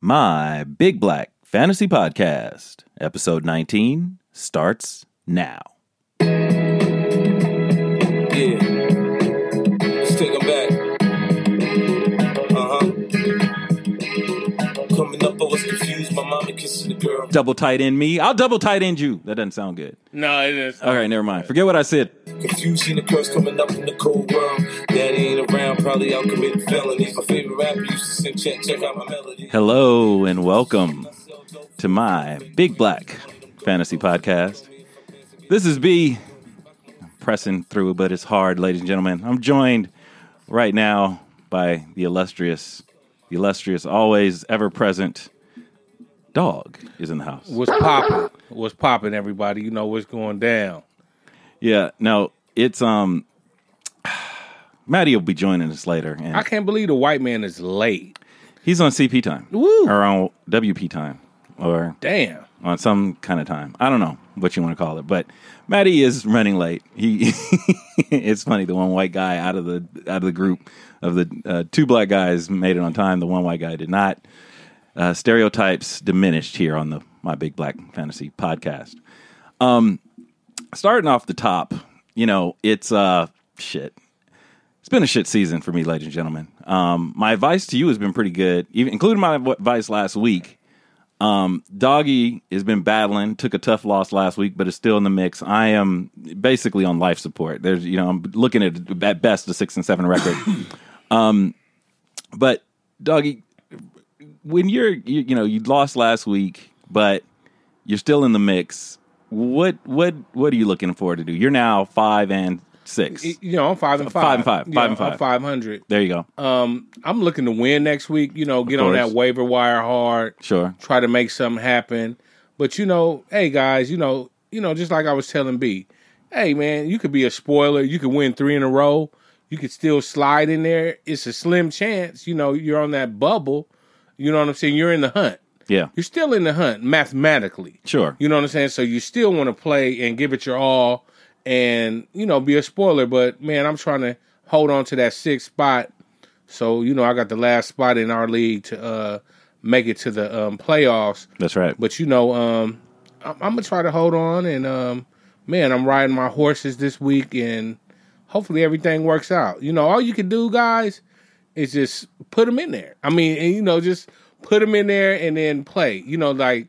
My Big Black Fantasy Podcast, episode 19, starts now. Mama kissing the girl. Double tight end me. I'll double tight end you. That doesn't sound good. No, it is. All right, never mind. Forget what I said. Confused, seeing the girls coming up in the cold world. Daddy ain't around, probably out committing felonies. My favorite rapper used to sing, check, check out my melody. Hello and welcome to my Big Black Fantasy Podcast. This is B. I'm pressing through, but it's hard, ladies and gentlemen. I'm joined right now by the illustrious, the illustrious, always ever present dog is in the house. What's popping? What's popping, everybody? You know what's going down. Yeah, no, it's um Maddie will be joining us later and I can't believe the white man is late. he's on CP time. Woo. Or on WP time. Or Damn. on some kind of time. I don't know what you want to call it, but Maddie is running late. He it's funny the one white guy out of the out of the group of the uh, two black guys made it on time. The one white guy did not. Uh, stereotypes diminished here on the my big black fantasy podcast. Um, starting off the top, you know it's uh shit. It's been a shit season for me, ladies and gentlemen. Um, my advice to you has been pretty good, even including my advice last week. Um, Doggy has been battling, took a tough loss last week, but is still in the mix. I am basically on life support. There's, you know, I'm looking at at best a six and seven record. um, but Doggy, when you're, you, you know, you lost last week, but you're still in the mix. What, what, what are you looking forward to do? You're now five and six. You know, I'm five and five. Five and five. Yeah, Five and I'm five. five hundred. There you go. Um, I'm looking to win next week. You know, get on that waiver wire hard. Sure. Try to make something happen. But you know, hey guys, you know, you know, just like I was telling B, hey man, you could be a spoiler. You could win three in a row. You could still slide in there. It's a slim chance. You know, you're on that bubble. You know what I'm saying? You're in the hunt. Yeah. You're still in the hunt mathematically. Sure. You know what I'm saying? So you still want to play and give it your all and, you know, be a spoiler. But man, I'm trying to hold on to that sixth spot. So, you know, I got the last spot in our league to uh make it to the um playoffs. That's right. But you know, um I'm, I'm gonna try to hold on and um man, I'm riding my horses this week and hopefully everything works out. You know, all you can do, guys, is just put them in there. I mean, and, you know, just put them in there and then play. You know, like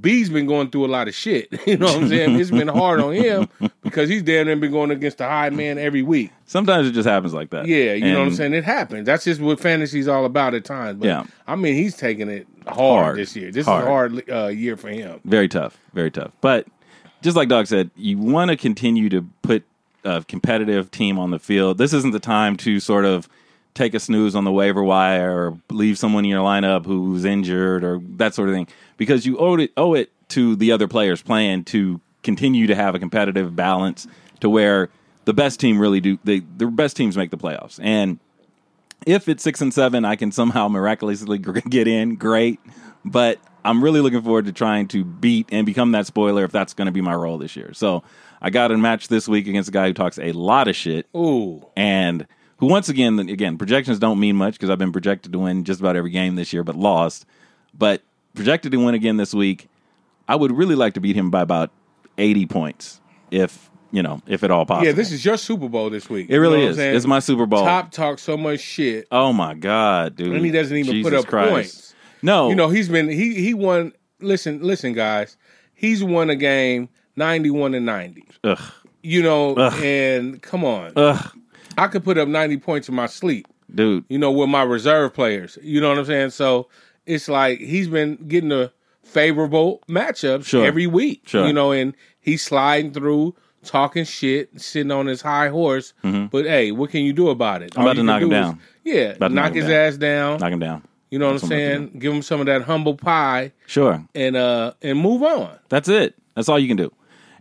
B's been going through a lot of shit. You know what I'm saying? it's been hard on him because he's damn near been going against the high man every week. Sometimes it just happens like that. Yeah, you know what I'm saying? It happens. That's just what fantasy's all about at times. But Yeah. I mean, he's taking it hard, Hard. this year. This Hard. is a hard uh, year for him. Very tough, very tough. But just like Doc said, you want to continue to put a competitive team on the field. This isn't the time to sort of take a snooze on the waiver wire or leave someone in your lineup who's injured or that sort of thing because you owe it owe it to the other players playing to continue to have a competitive balance to where the best team really do they, the best teams make the playoffs and if it's six and seven, I can somehow miraculously get in. Great, but I'm really looking forward to trying to beat and become that spoiler if that's going to be my role this year. So I got a match this week against a guy who talks a lot of shit Ooh. and who once again, again, projections don't mean much because I've been projected to win just about every game this year, but lost. But projected to win again this week. I would really like to beat him by about 80 points, if you know, if at all possible. Yeah, this is your Super Bowl this week. it really You know is. It's my Super Bowl. Top talk so much shit, Oh my god, dude! and he doesn't even put up Christ. points. No, You know, he's been he he won. Listen, listen, guys. He's won a game ninety-one and ninety. Ugh, You know, Ugh. and come on, ugh, I could put up ninety points in my sleep. dude. you know, with my reserve players. You know what I'm saying? So it's like he's been getting the favorable matchups Sure. every week. Sure. You know, and he's sliding through, talking shit, sitting on his high horse. But hey, what can you do about it? Mm-hmm. I'm about to knock him do down. Is, yeah, knock knock his down. ass down. Knock him down. You know what I'm That's what I'm about saying? Give him some of that humble pie Sure, and uh and move on. that's it. That's all you can do.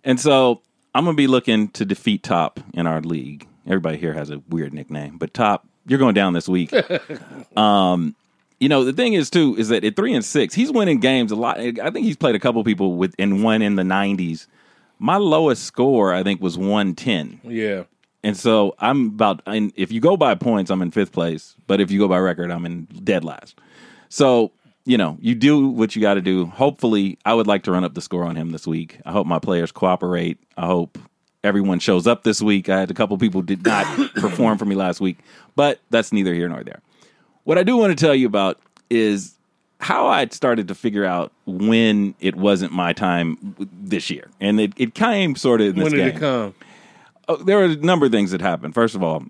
And so I'm gonna be looking to defeat Top in our league. Everybody here has a weird nickname, but Top, you're going down this week. um, you know the thing is too is that at three and six, he's winning games a lot. I think he's played a couple people with and one in the 90s. My lowest score, I think, was 110. Yeah. And so I'm about, and if you go by points, I'm in fifth place. But if you go by record, I'm in dead last. So you know, you do what you got to do. Hopefully, I would like to run up the score on him this week. I hope my players cooperate. I hope everyone shows up this week. I had a couple people did not perform for me last week, but that's neither here nor there. What I do want to tell you about is how I started to figure out when it wasn't my time this year, and it, it came sort of in this when did game. it come? Oh, there were a number of things that happened. First of all,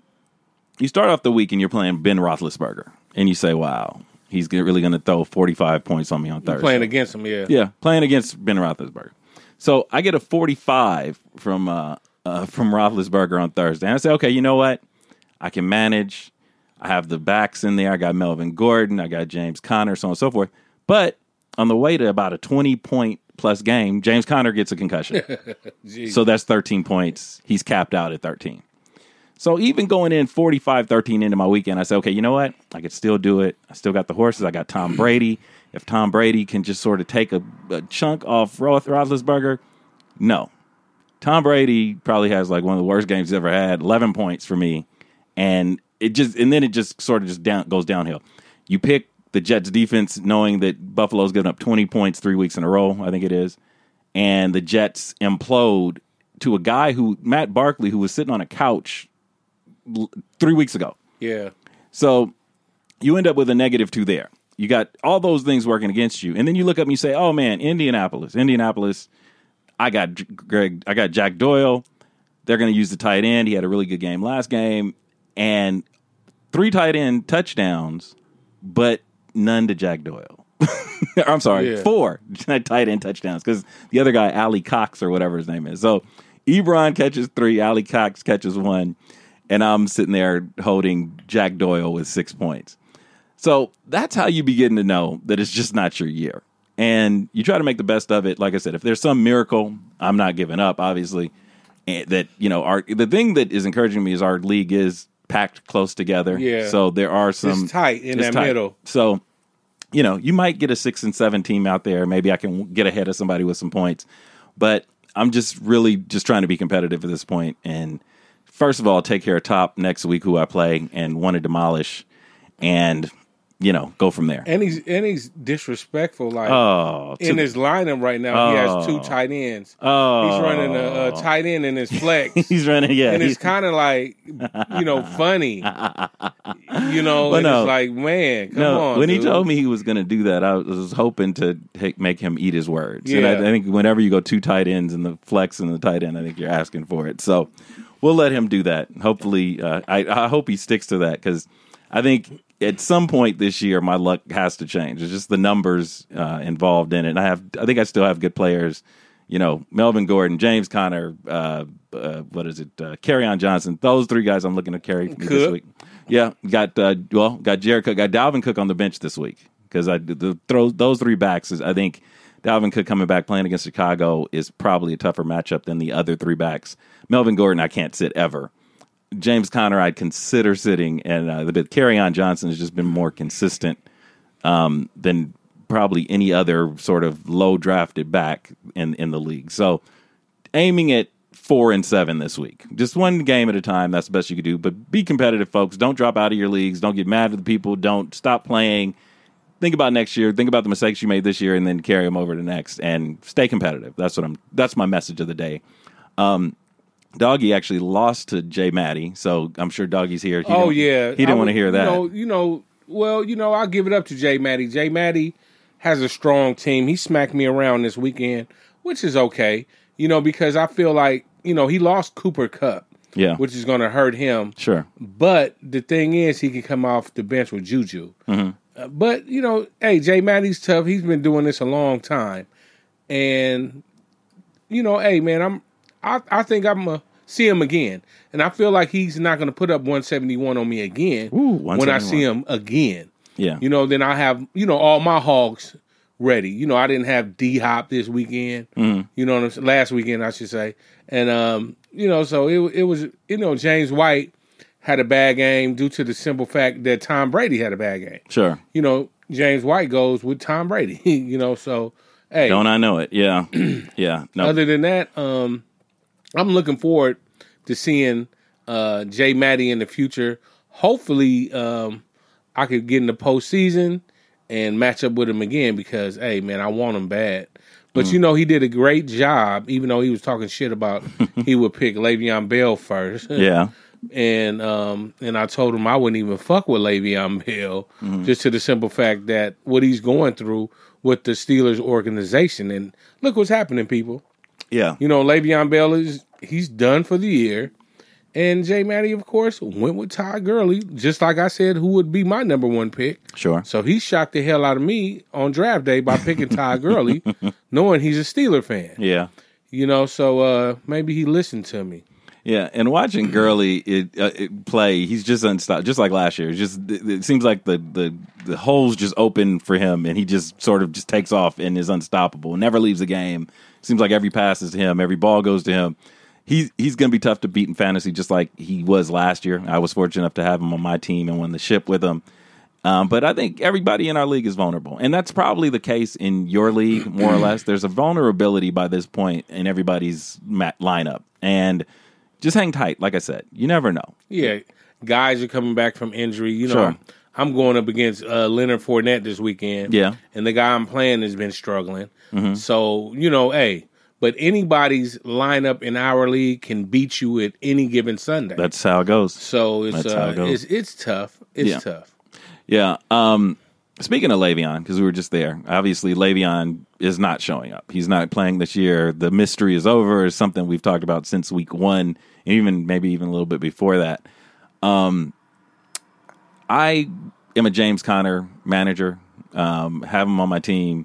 you start off the week and you're playing Ben Roethlisberger, and you say, "Wow, he's really going to throw 45 points on me on Thursday." Playing against him, yeah. yeah, playing against Ben Roethlisberger. So I get a 45 from uh, uh, from Roethlisberger on Thursday, and I say, "Okay, you know what? I can manage. I have the backs in there. I got Melvin Gordon. I got James Conner, so on and so forth." But on the way to about a 20 point plus game, James Conner gets a concussion. So that's 13 points. He's capped out at 13. So even going in 45 13 into my weekend, I said, okay, you know what? I could still do it. I still got the horses. I got Tom Brady. If Tom Brady can just sort of take a, a chunk off Roth- Roethlisberger, no. Tom Brady probably has like one of the worst games he's ever had, 11 points for me. And it just, and then it just sort of just down goes downhill. You pick the Jets defense knowing that Buffalo's given up 20 points three weeks in a row, I think it is and the Jets implode to a guy who Matt Barkley, who was sitting on a couch three weeks ago. Yeah. So you end up with a negative two there. You got all those things working against you, and then you look up and you say, "Oh man, Indianapolis, Indianapolis." I got Greg. I got Jack Doyle. They're going to use the tight end. He had a really good game last game, and three tight end touchdowns, but none to Jack Doyle. I'm sorry, Yeah. four tight end touchdowns because the other guy, Alie-Cox or whatever his name is. So Ebron catches three, Alie-Cox catches one, and I'm sitting there holding Jack Doyle with six points. So that's how you begin to know that it's just not your year. And you try to make the best of it. Like I said, if there's some miracle, I'm not giving up, obviously. And that, you know, our the thing that is encouraging me is our league is packed close together. Yeah. So there are some It's tight in it's that tight. middle. So, you know, you might get a six and seven team out there. Maybe I can get ahead of somebody with some points. But I'm just really just trying to be competitive at this point. And first of all, take care of top next week, who I play and want to demolish, and you know, go from there. And he's and he's disrespectful. Like Oh, in his lineup right now, he has two tight ends. oh, He's running a, a tight end in his flex. He's running, yeah. and it's kind of like you know funny, you know. And no. it's like, man, come no, on. when he told me he was going to do that, I was hoping to make him eat his words. And I, Yeah. I think whenever you go two tight ends and the flex and the tight end, I think you're asking for it. So we'll let him do that. Hopefully, uh, I, I hope he sticks to that because I think at some point this year my luck has to change. It's just the numbers uh, involved in it. And I have, I think I still have good players. You know, Melvin Gordon, James Conner, uh, uh, what is it? Uh, Kerryon Johnson. Those three guys I'm looking to carry for me this week. Yeah, got uh, well, got Jared Cook, got Dalvin Cook on the bench this week because I the throw those three backs is I think Dalvin Cook coming back playing against Chicago is probably a tougher matchup than the other three backs. Melvin Gordon I can't sit ever. James Conner I'd consider sitting, and uh, the bit Kerryon Johnson has just been more consistent um, than probably any other sort of low drafted back in in the league. So aiming at four and seven this week. Just one game at a time. That's the best you could do. But be competitive, folks. Don't drop out of your leagues. Don't get mad at the people. Don't stop playing. Think about next year. Think about the mistakes you made this year, and then carry them over to next. And stay competitive. That's what I'm. That's my message of the day. Um, Doggy actually lost to Jay Maddie, so I'm sure Doggy's here. He Oh yeah, he didn't want to hear that. You know, you know, well, you know, I'll give it up to Jay Maddie. Jay Maddie has a strong team. He smacked me around this weekend, which is okay. You know, because I feel like you know he lost Cooper Kupp, yeah, which is going to hurt him. sure. But the thing is, he can come off the bench with Juju. Mm-hmm. Uh, but you know, hey, Jay Maddie's tough. He's been doing this a long time, and you know, hey, man, I'm I I think I'm gonna see him again, and I feel like he's not gonna put up 171 on me again Ooh, when I see him again. Yeah, You know, then I have you know all my hogs ready. You know, I didn't have D Hop this weekend. Mm-hmm. You know, what I'm last weekend I should say, and um, you know, so it it was you know James White had a bad game due to the simple fact that Tom Brady had a bad game. sure. You know, James White goes with Tom Brady. you know, so hey, Don't I know it? Yeah, yeah. No, other than that, um, I'm looking forward to seeing uh, Jay Maddie in the future. Hopefully, um, I could get in the postseason and match up with him again because hey man, I want him bad. But you know he did a great job, even though he was talking shit about he would pick Le'Veon Bell first. Yeah. and um and I told him I wouldn't even fuck with Le'Veon Bell just to the simple fact that what he's going through with the Steelers organization and look what's happening, people. Yeah. You know, Le'Veon Bell is he's done for the year. And Jay Matty, of course, went with Todd Gurley, just like I said, who would be my number one pick. Sure. So he shocked the hell out of me on draft day by picking Todd Gurley, knowing he's a Steeler fan. Yeah. You know, so uh maybe he listened to me. Yeah, and watching Gurley it, uh, it play, he's just unstoppable. Just like last year, It's just it, it seems like the, the the holes just open for him, and he just sort of just takes off and is unstoppable. Never leaves the game. Seems like every pass is to him, every ball goes to him. He's he's going to be tough to beat in fantasy, just like he was last year. I was fortunate enough to have him on my team and win the ship with him. Um, but I think everybody in our league is vulnerable, and that's probably the case in your league more or less. There's a vulnerability by this point in everybody's ma- lineup, and just hang tight. Like I said, you never know. Yeah, guys are coming back from injury. You know, Sure. I'm going up against uh, Leonard Fournette this weekend. Yeah. and the guy I'm playing has been struggling. Mm-hmm. So you know, hey, but anybody's lineup in our league can beat you at any given Sunday. That's how it goes. so it's uh, it goes. it's it's tough. It's Yeah. tough. Yeah. Um, speaking of Le'Veon, because we were just there, obviously Le'Veon is not showing up. He's not playing this year. The mystery is over. Is something we've talked about since week one, and even maybe even a little bit before that. Um, I am a James Conner manager. Um, have him on my team.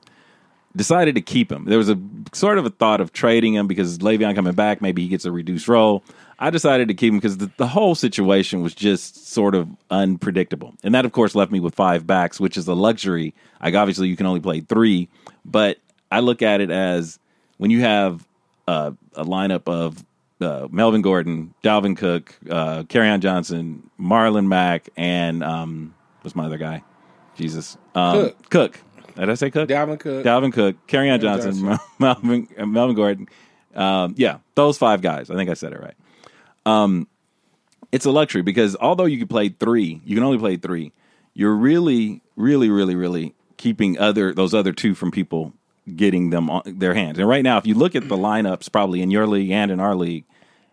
Decided to keep him. There was a sort of a thought of trading him because Le'Veon coming back, maybe he gets a reduced role. I decided to keep him because the, the whole situation was just sort of unpredictable, and that of course left me with five backs, which is a luxury. Like obviously you can only play three, but I look at it as when you have uh, a lineup of uh, Melvin Gordon, Dalvin Cook, uh, Kerryon Johnson, Marlon Mack, and um, what's my other guy? Jesus, um, Cook. Cook. Did I say Cook? Dalvin Cook. Dalvin Cook, Kerryon Johnson, Johnson. Melvin, uh, Melvin Gordon. Um, yeah, those five guys. I think I said it right. Um, it's a luxury because although you can play three, you can only play three. You're really, really, really, really keeping other those other two from people getting them on their hands. And right now, if you look at the lineups, probably in your league and in our league,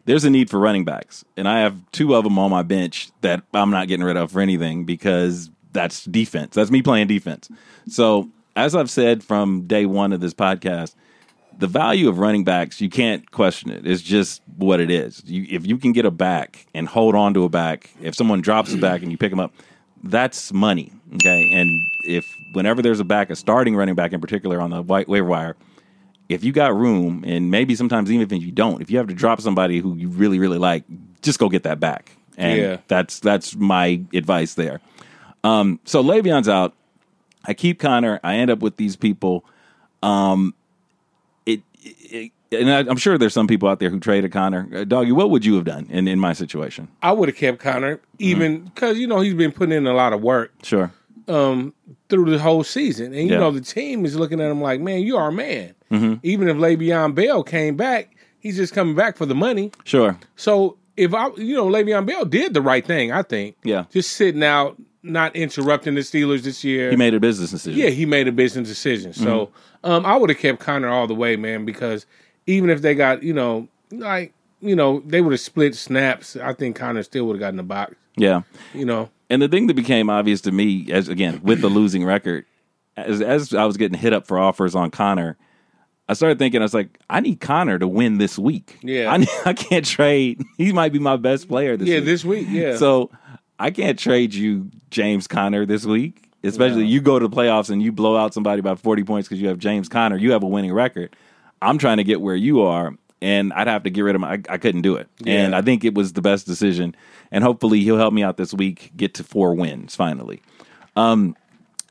there's a need for running backs, and I have two of them on my bench that I'm not getting rid of for anything because that's defense. That's me playing defense. So, as I've said from day one of this podcast, the value of running backs you can't question it. It's just what it is. You, if you can get a back and hold on to a back, if someone drops a back and you pick them up, that's money. Okay, and if whenever there's a back, a starting running back in particular on the white waiver wire, if you got room, and maybe sometimes even if you don't, if you have to drop somebody who you really really like, just go get that back. And Yeah. that's that's my advice there. Um, so Le'Veon's out. I keep Conner. I end up with these people. Um, it, it and I, I'm sure there's some people out there who traded Conner. Uh, Doggy, what would you have done in, in my situation? I would have kept Conner, even Mm-hmm. because you know he's been putting in a lot of work Sure. Um, through the whole season, and you Yeah. know the team is looking at him like, "Man, you are a man." Mm-hmm. Even if Le'Veon Bell came back, he's just coming back for the money. Sure. So if I, you know, Le'Veon Bell did the right thing, I think. Yeah. just sitting out, not interrupting the Steelers this year. He made a business decision. yeah, he made a business decision. So um, I would have kept Conner all the way, man, because even if they got, you know, like, you know, they would have split snaps. I think Conner still would have gotten the box. Yeah. You know, And the thing that became obvious to me, as again with the losing record, as as I was getting hit up for offers on Conner, I started thinking I was like, I need Conner to win this week. Yeah. I, I can't trade. He might be my best player this yeah, week. this week, yeah. So I can't trade you James Conner this week. Especially you go to the playoffs and you blow out somebody by 40 points because you have James Conner. You have a winning record. I'm trying to get where you are, and I'd have to get rid of him. I, I couldn't do it. And I think it was the best decision. And hopefully he'll help me out this week, get to four wins finally. Um,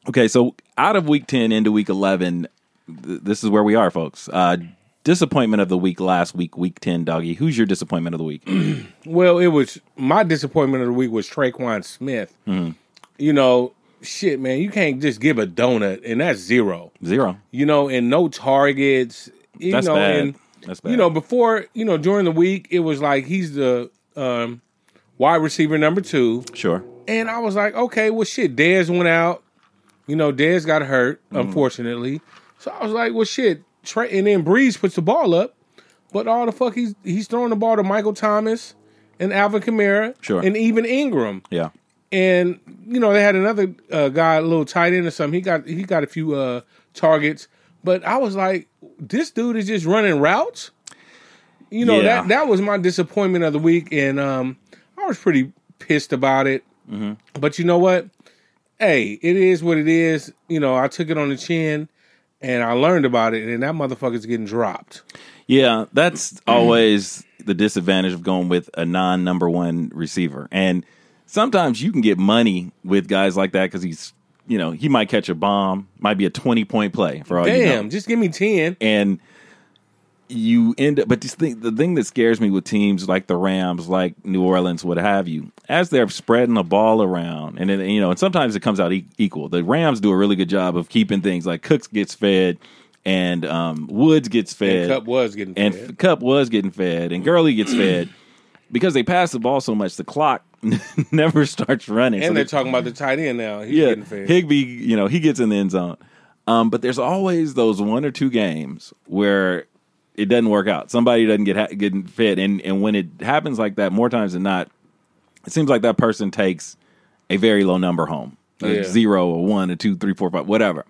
okay, so out of week 10 into week 11, th- this is where we are, folks. Uh, disappointment of the week last week, week 10, doggy. Who's your disappointment of the week? Well, it was my disappointment of the week was Tre'Quan Smith. Mm-hmm. You know, shit, man, you can't just give a donut and that's zero. Zero. You know, and no targets. You That's know, bad. and That's bad. you know before you know during the week it was like he's the um, wide receiver number two, Sure. and I was like, okay, well, shit, Dez went out. You know, Dez got hurt, Mm-hmm. unfortunately. So I was like, well, shit. Trey, and then Brees puts the ball up, but all the fuck he's he's throwing the ball to Michael Thomas and Alvin Kamara, Sure. and even Ingram. Yeah. And you know, they had another uh, guy, a little tight end or something. He got he got a few uh, targets, but I was like, this dude is just running routes. You know Yeah. that that was my disappointment of the week, and um, I was pretty pissed about it. Mm-hmm. But you know what? Hey, it is what it is. You know, I took it on the chin, and I learned about it, and that motherfucker's getting dropped. Yeah, that's always the disadvantage of going with a non number one receiver. And sometimes you can get money with guys like that because he's, you know, he might catch a bomb, might be a 20 point play for all you know. Damn, just give me ten. and you end up but this thing, the thing that scares me with teams like the Rams, like New Orleans, what have you, as they're spreading the ball around, and then you know, and sometimes it comes out e- equal. The Rams do a really good job of keeping things like Cooks gets fed, and um, Woods gets fed, And Kupp was getting and fed. Kupp was getting fed, and Gurley gets fed because they pass the ball so much. The clock never starts running, and So they're they- talking about the tight end now. He's yeah, getting fed. Higbee, you know, he gets in the end zone. Um, but there's always those one or two games where it doesn't work out. Somebody doesn't get ha- getting fed, and and when it happens like that, more times than not, it seems like that person takes a very low number home, a Yeah. zero or one or two, three, four, five, whatever.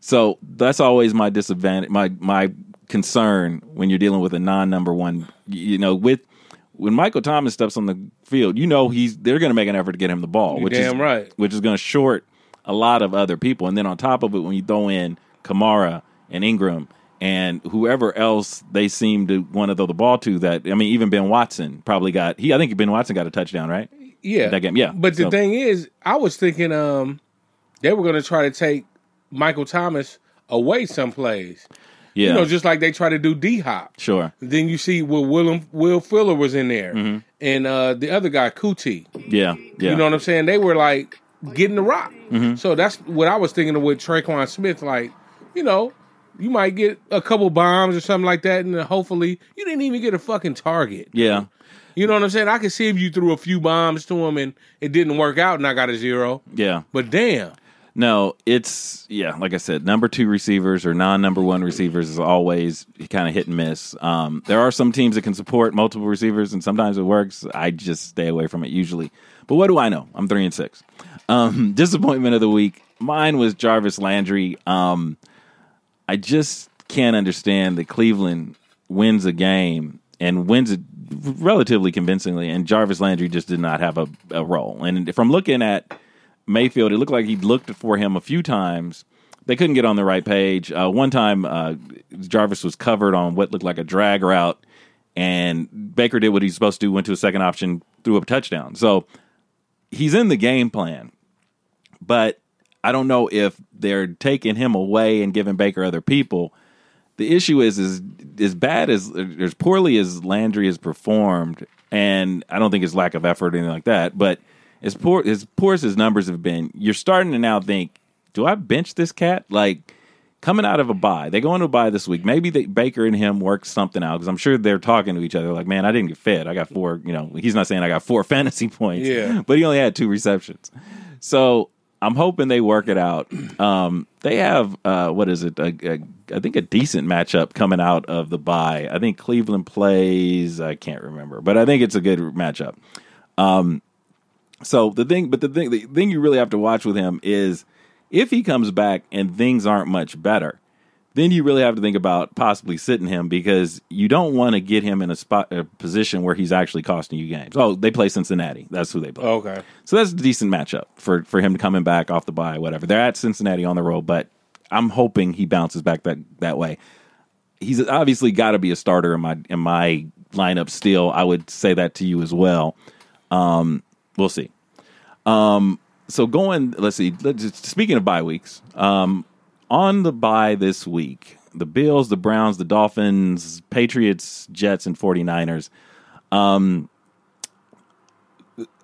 So that's always my disadvantage, my my concern when you're dealing with a non number one. You know, with when Michael Thomas steps on the field, you know he's they're going to make an effort to get him the ball, You're which damn is right. which is going to short a lot of other people. And then on top of it, when you throw in Kamara and Ingram and whoever else they seem to want to throw the ball to, that I mean, even Ben Watson probably got he. I think Ben Watson got a touchdown, right? Yeah, that game, yeah. But the thing is, I was thinking um they were going to try to take Michael Thomas away some plays. Yeah, You know, just like they try to do D Hop. sure. Then you see where Willem Will Fuller was in there, Mm-hmm. and uh the other guy Coutee. Yeah, yeah. You know what I'm saying? They were like getting the rock. Mm-hmm. So that's what I was thinking of with Tre'Quan Smith. Like, you know, you might get a couple bombs or something like that, and then hopefully you didn't even get a fucking target. yeah, You know what I'm saying? I could see if you threw a few bombs to him and it didn't work out, and I got a zero. yeah. But damn, No, it's yeah, like I said, number two receivers or non number one receivers is always kind of hit and miss. Um, there are some teams that can support multiple receivers, and sometimes it works. I just stay away from it usually. But what do I know? I'm three and six. Um, disappointment of the week. Mine was Jarvis Landry. Um, I just can't understand that Cleveland wins a game and wins it relatively convincingly, and Jarvis Landry just did not have a, a role. And from looking at Mayfield, it looked like he looked for him a few times. They couldn't get on the right page. Uh, one time, uh, Jarvis was covered on what looked like a drag route, and Baker did what he's supposed to do, went to a second option, threw up a touchdown. So he's in the game plan, but I don't know if they're taking him away and giving Baker other people. The issue is, is as bad as as poorly as Landry has performed, and I don't think it's lack of effort or anything like that. But as poor as poor as his numbers have been, you're starting to now think, do I bench this cat? Like coming out of a buy, they go into a bye this week. Maybe they, Baker and him work something out because I'm sure they're talking to each other. Like, man, I didn't get fed. I got four. You know, he's not saying I got four fantasy points. Yeah. but he only had two receptions. So I'm hoping they work it out. Um, they have uh, what is it? A, a, I think a decent matchup coming out of the buy. I think Cleveland plays. I can't remember, but I think it's a good matchup. Um, so the thing, but the thing, the thing you really have to watch with him is if he comes back and things aren't much better. Then you really have to think about possibly sitting him because you don't want to get him in a spot, a position where he's actually costing you games. Oh, they play Cincinnati. That's who they play. okay. So that's a decent matchup for for him coming back off the bye, whatever. They're at Cincinnati on the road, but I'm hoping he bounces back that that way. He's obviously got to be a starter in my in my lineup. Still, I would say that to you as well. Um, we'll see. Um, so going, let's see. Let's, just- speaking of bye weeks, um, on the bye this week, the Bills, the Browns, the Dolphins, Patriots, Jets, and 49ers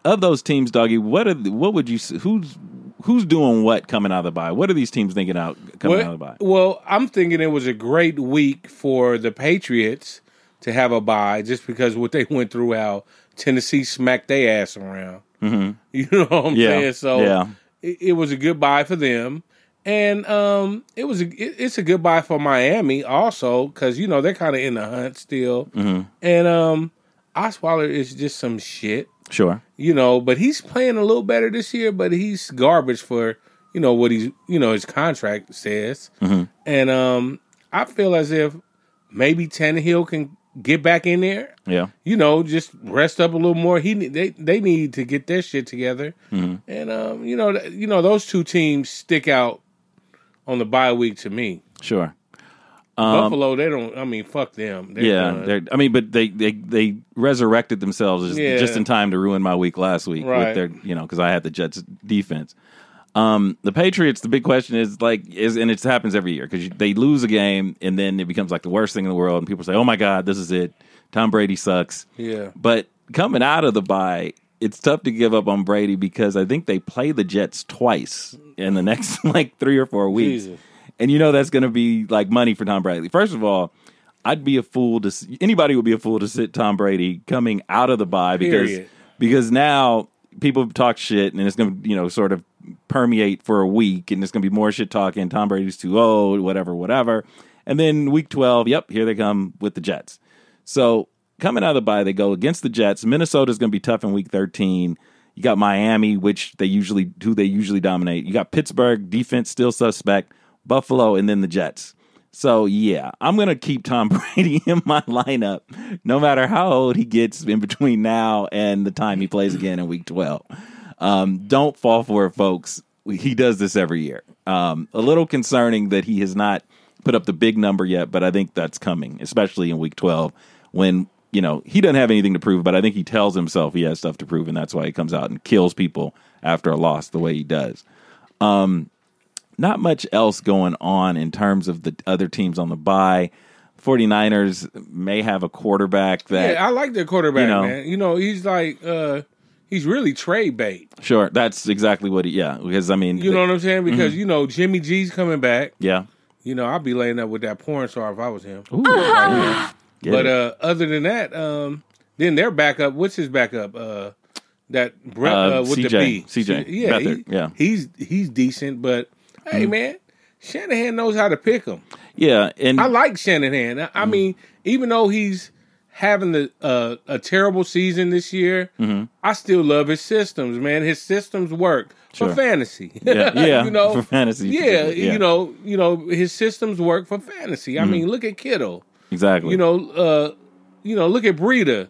of those teams, Doggy, what are the, what would you who's who's doing what coming out of the bye? What are these teams thinking out coming out of the Well, bye? well, I'm thinking it was a great week for the Patriots to have a bye just because what they went through, how Tennessee smacked their ass around. Mm-hmm. You know what I'm Yeah, saying? So yeah. it, it was a goodbye for them. And um, it was a, it, it's a goodbye for Miami also because you know they're kind of in the hunt still. Mm-hmm. And um, Osweiler is just some shit, Sure. you know. But he's playing a little better this year. But he's garbage for you know what he's you know his contract says. Mm-hmm. And um, I feel as if maybe Tannehill can get back in there. Yeah. You know, just rest up a little more. He they they need to get their shit together. Mm-hmm. And um, you know, you know those two teams stick out on the bye week to me. Sure. Buffalo, they don't. I mean, fuck them. They're Um, yeah. done. They're, I mean, but they, they, they resurrected themselves just, Yeah. just in time to ruin my week last week Right. with their, you know, because I had the Jets defense. Um, the Patriots, the big question is like, is and it happens every year because they lose a game and then it becomes like the worst thing in the world, and people say, "Oh my God, this is it. Tom Brady sucks." yeah. But coming out of the bye, it's tough to give up on Brady because I think they play the Jets twice in the next like three or four weeks. Jesus. And you know that's going to be like money for Tom Brady. First of all, I'd be a fool to anybody would be a fool to sit Tom Brady coming out of the bye because Period. because now people talk shit and it's going to you know sort of permeate for a week and it's going to be more shit talking. Tom Brady's too old, whatever, whatever. And then week twelve, yep, here they come with the Jets. So coming out of the bye, they go against the Jets. Minnesota's going to be tough in week 13. You got Miami, which they usually who they usually dominate. You got Pittsburgh, defense still suspect. Buffalo, and then the Jets. So yeah, I'm gonna keep Tom Brady in my lineup, no matter how old he gets in between now and the time he plays again in Week 12. Um, don't fall for it, folks. He does this every year. Um, a little concerning that he has not put up the big number yet, but I think that's coming, especially in Week 12 when you know he doesn't have anything to prove, but I think he tells himself he has stuff to prove, and that's why he comes out and kills people after a loss the way he does not much else going on in terms of the other teams on the bye. 49ers may have a quarterback that Yeah, I like their quarterback, you know- man. You know, he's like uh he's really trade bait. sure that's exactly what he yeah because I mean You know what I'm Mm-hmm. saying? Because you know Jimmy G's coming back. yeah You know, I'd be laying up with that porn star if I was him. Ooh, But uh other than that, um then their backup, what's his backup? Uh that Brent Uh, uh, with the CJ, B. CJ yeah, he- yeah. He's he's decent, but Mm-hmm. hey man, Shanahan knows how to pick him. yeah and I like Shanahan. I, Mm-hmm. I mean, even though he's having the uh, a terrible season this year, Mm-hmm. I still love his systems, man. His systems work Sure. for fantasy. Yeah, yeah, you know, for fantasy, Yeah, yeah. you know, you know, his systems work for fantasy. I mean, look at Kittle. exactly You know, uh, you know, look at Breida.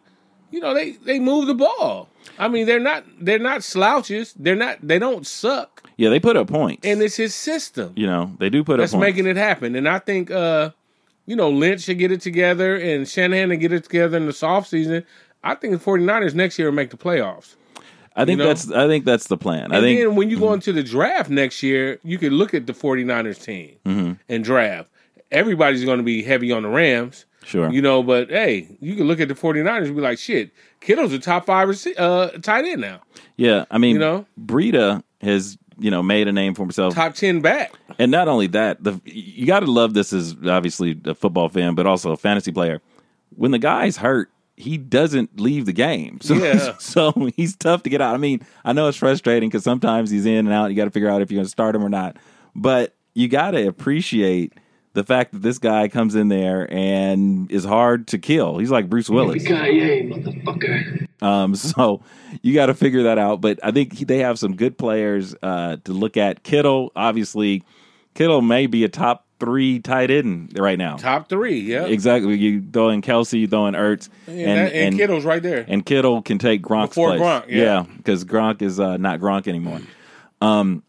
You know, they they move the ball. I mean, they're not they're not slouches. They're not they don't suck. yeah they put up points And it's his system you know they do put that's up points that's making it happen. And I think uh, you know, Lynch should get it together and Shanahan to get it together in the soft season. I think the 49ers next year will make the playoffs. I think you know? that's I think that's the plan I And think Mm-hmm. then when you go into the draft next year, you can look at the 49ers team Mm-hmm. and draft. Everybody's going to be heavy on the Rams. Sure. You know, but hey, you can look at the 49ers and be like, shit, Kittle's a top five rece- uh, tight end now. yeah I mean You know? Breida has you know made a name for himself Top 10 back. And not only that, the you got to love this as obviously a football fan, but also a fantasy player. When the guy's hurt, he doesn't leave the game. So, Yeah. so he's tough to get out. I mean, I know it's frustrating because sometimes he's in and out. You got to figure out if you're going to start him or not. But you got to appreciate the fact that this guy comes in there and is hard to kill. He's like Bruce Willis. Yippee-ki-yay, motherfucker. Um, so you got to figure that out. But I think he- they have some good players uh, to look at. Kittle, obviously, Kittle may be a top three tight end right now. Top three, yeah. Exactly. You throw in Kelce, you throw in Ertz, And, that, and, Kittle's right there. and Kittle can take Gronk's Before place. Gronk, yeah. because Gronk is uh, not Gronk anymore. Um,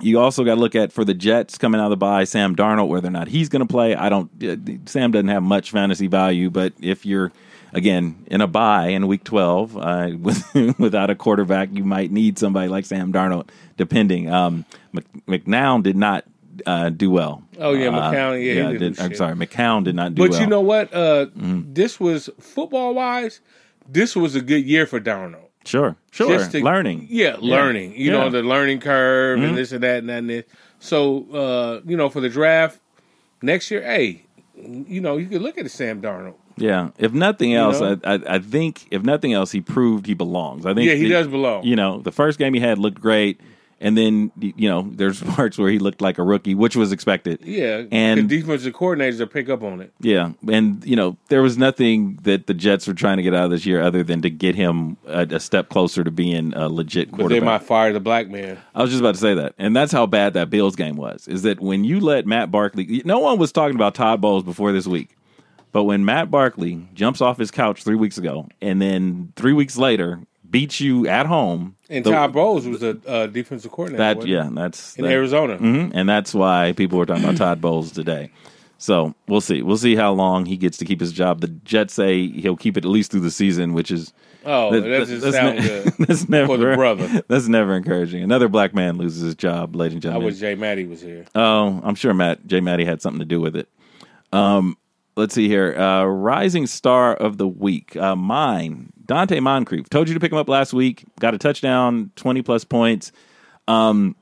you also got to look at for the Jets coming out of the bye, Sam Darnold, whether or not he's going to play. I don't. uh, Sam doesn't have much fantasy value, but if you're again in a bye in week twelve uh, with, without a quarterback, you might need somebody like Sam Darnold. Depending, um, McCown did not uh, do well. Oh, yeah, Uh, McCown, yeah, did, I'm sorry, McCown did not do well. But well. you know what? Uh, Mm-hmm. This was football wise. This was a good year for Darnold. Sure, sure, to- learning, Yeah, learning. You Yeah. Mm-hmm. know the learning curve and this and that and that and this. So uh, you know for the draft next year, hey, you know you could look at Sam Darnold. Yeah, if nothing else, know? I, I I think if nothing else, he proved he belongs. I think Yeah, he the- does belong. You know, the first game he had looked great, And then you know, there's parts where he looked like a rookie, which was expected. Yeah, And- the defensive coordinators will pick up on it. Yeah, and you know there was nothing that the Jets were trying to get out of this year other than to get him a, a step closer to being a legit But they might fire the black man. I was just about to say that, and that's how bad that Bills game was. Is that when you let Matt Barkley? No one was talking about Todd Bowles before this week, but when Matt Barkley jumps off his couch three weeks ago, and then three weeks later beats you at home, And the- Todd Bowles was a uh, defensive coordinator. that yeah, that's in that- Arizona. Mhm, and that's why people were talking about Todd Bowles today. So we'll see. We'll see how long he gets to keep his job. The Jets say he'll keep it at least through the season, which is Oh, that, doesn't sound ne- good that's never for the brother. That's never encouraging. Another black man loses his job, ladies and gentlemen. I wish Jay Matty was here. Oh, I'm sure Matt J. Matty had something to do with it. Um, let's see here. Uh, rising star of the week, uh, mine Donte Moncrief. Told you to pick him up last week. Got a touchdown, 20 plus points. Um,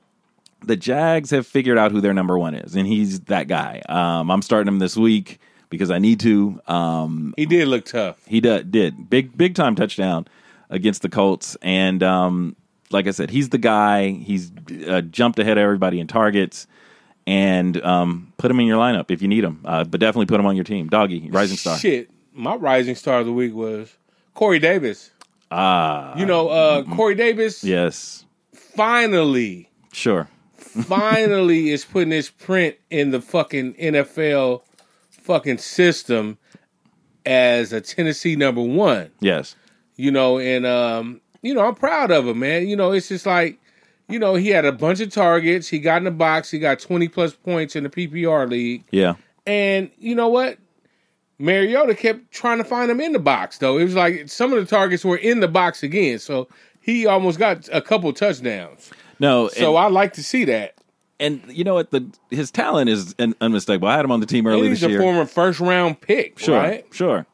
the Jags have figured out who their number one is, and he's that guy. Um, I'm starting him this week because I need to. Um, He did look tough. he did, did big big time touchdown against the Colts, and um, like I said, he's the guy. He's uh, jumped ahead of everybody in targets, and um, put him in your lineup if you need him. Uh, but definitely put him on your team. Doggy, rising star. Shit, my rising star of the week was Corey Davis. Ah, You know, uh, Corey Davis yes, finally, sure. finally is putting his print in the fucking NFL fucking system as a Tennessee number one. Yes, you know, and um, you know, I'm proud of him, man. You know, it's just like, you know, he had a bunch of targets. He got in the box. He got 20 plus points in the PPR league. yeah, And you know what? Mariota kept trying to find him in the box, though. It was like some of the targets were in the box again. So he almost got a couple touchdowns. no. So and, I like to see that. and you know what? The his talent is un- unmistakable. I had him on the team early And he's a former first round pick, Sure, right? sure.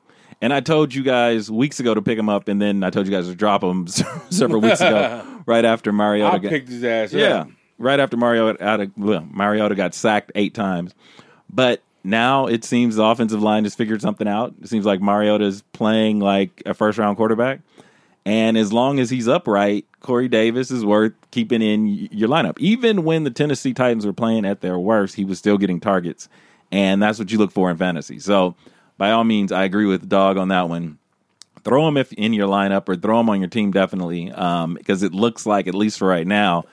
And I told you guys weeks ago to pick him up, and then I told you guys to drop him several weeks ago, right after Mariota. I got- picked his ass yeah, up. right after Mariota, out of, well, Mariota got sacked eight times. But now it seems the offensive line has figured something out. It seems like Mariota is playing like a first round quarterback, and as long as he's upright, Corey Davis is worth keeping in your lineup. Even when the Tennessee Titans were playing at their worst, he was still getting targets, and that's what you look for in fantasy. So, by all means, I agree with Dog on that one. Throw him if in your lineup, or throw him on your team definitely, um, because it looks like at least for right now,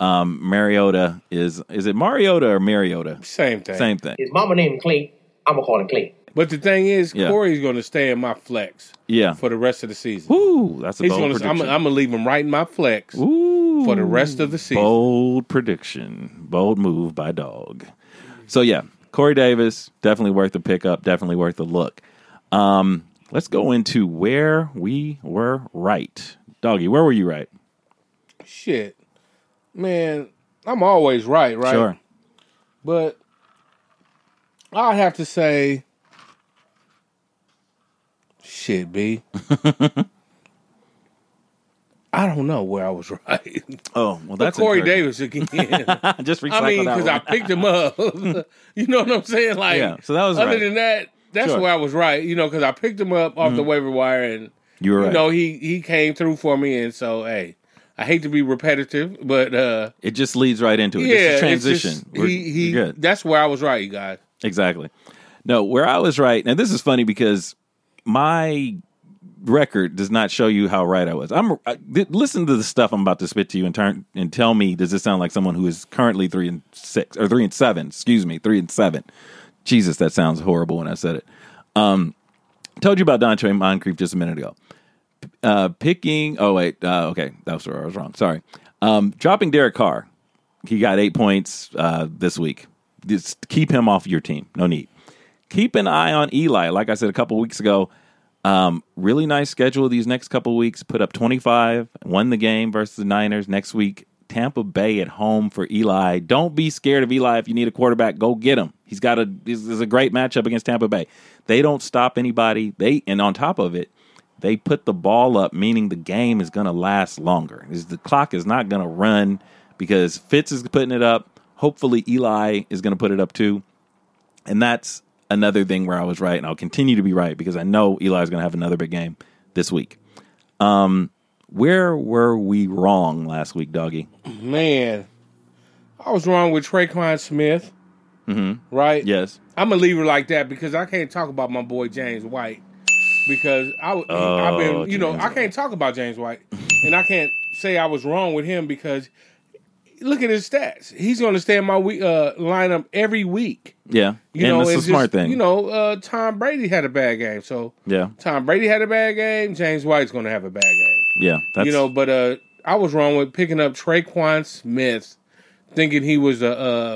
um, Mariota is is it Mariota or Mariota? Same thing. Same thing. His mama named him Clay. I'm gonna call him Clay. But the thing is, Yeah. Corey's going to stay in my flex Yeah. for the rest of the season. Woo, that's a He's bold going to. I'm, prediction. I'm going to leave him right in my flex. Ooh, for the rest of the season. Bold prediction, bold move by Dog. So yeah, Corey Davis definitely worth the pickup, definitely worth the look. Um, let's go into where we were right. Doggy, where were you right? Shit, man, I'm always right, right? Sure. But I have to say, shit, B. I don't know where I was right. Oh, well, But that's Corey. Davis again. Just recycle I mean, because I picked him up. you know what I'm saying? Like, Yeah, so that was other right. than that, that's Sure. Mm-hmm. where I was right. You know, because I picked him up off the waiver wire, and You were you right. know he he came through for me, and so hey, I hate to be repetitive, but uh, it just leads right into it. yeah, this is it's transition. just- he he. good. That's where I was right, you guys. Exactly. No, where I was right, Now this is funny because my record does not show you how right I was. I'm I, listen to the stuff I'm about to spit to you and turn and tell me does this sound like someone who is currently three and six or three and seven? Excuse me, three and seven. Jesus, that sounds horrible when I said it. Um, told you about Donte Moncrief just a minute ago. Uh, picking. Oh wait. Uh, okay, that was where I was wrong. Sorry. Um, dropping Derek Carr. He got eight points uh, this week. Just keep him off your team. No need. Keep an eye on Eli. Like I said a couple weeks ago, um, really nice schedule these next couple weeks. Put up 25, won the game versus the Niners next week. Tampa Bay at home for Eli. Don't be scared of Eli if you need a quarterback. Go get him. He's got a this is a great matchup against Tampa Bay. They don't stop anybody. They and on top of it, they put the ball up, meaning the game is going to last longer. The clock is not going to run because Fitz is putting it up. Hopefully, Eli is going to put it up too. And that's another thing where I was right, and I'll continue to be right because I know Eli is going to have another big game this week. Um, Where were we wrong last week, doggy? Man, I was wrong with Tre'Quan Smith. Mm-hmm. Right? Yes. I'm gonna leave it like that because I can't talk about my boy James White because I, I've Oh, been, you know, James I can't talk about James White, and I can't say I was wrong with him because look at his stats. He's going to stay in my week, uh, lineup every week. Yeah. You and know, it's a it's smart just, thing. You know, uh, Tom Brady had a bad game, so yeah. Tom Brady had a bad game. James White's going to have a bad game. Yeah. That's, you know, but uh, I was wrong with picking up Tre'Quan Smith, thinking he was a,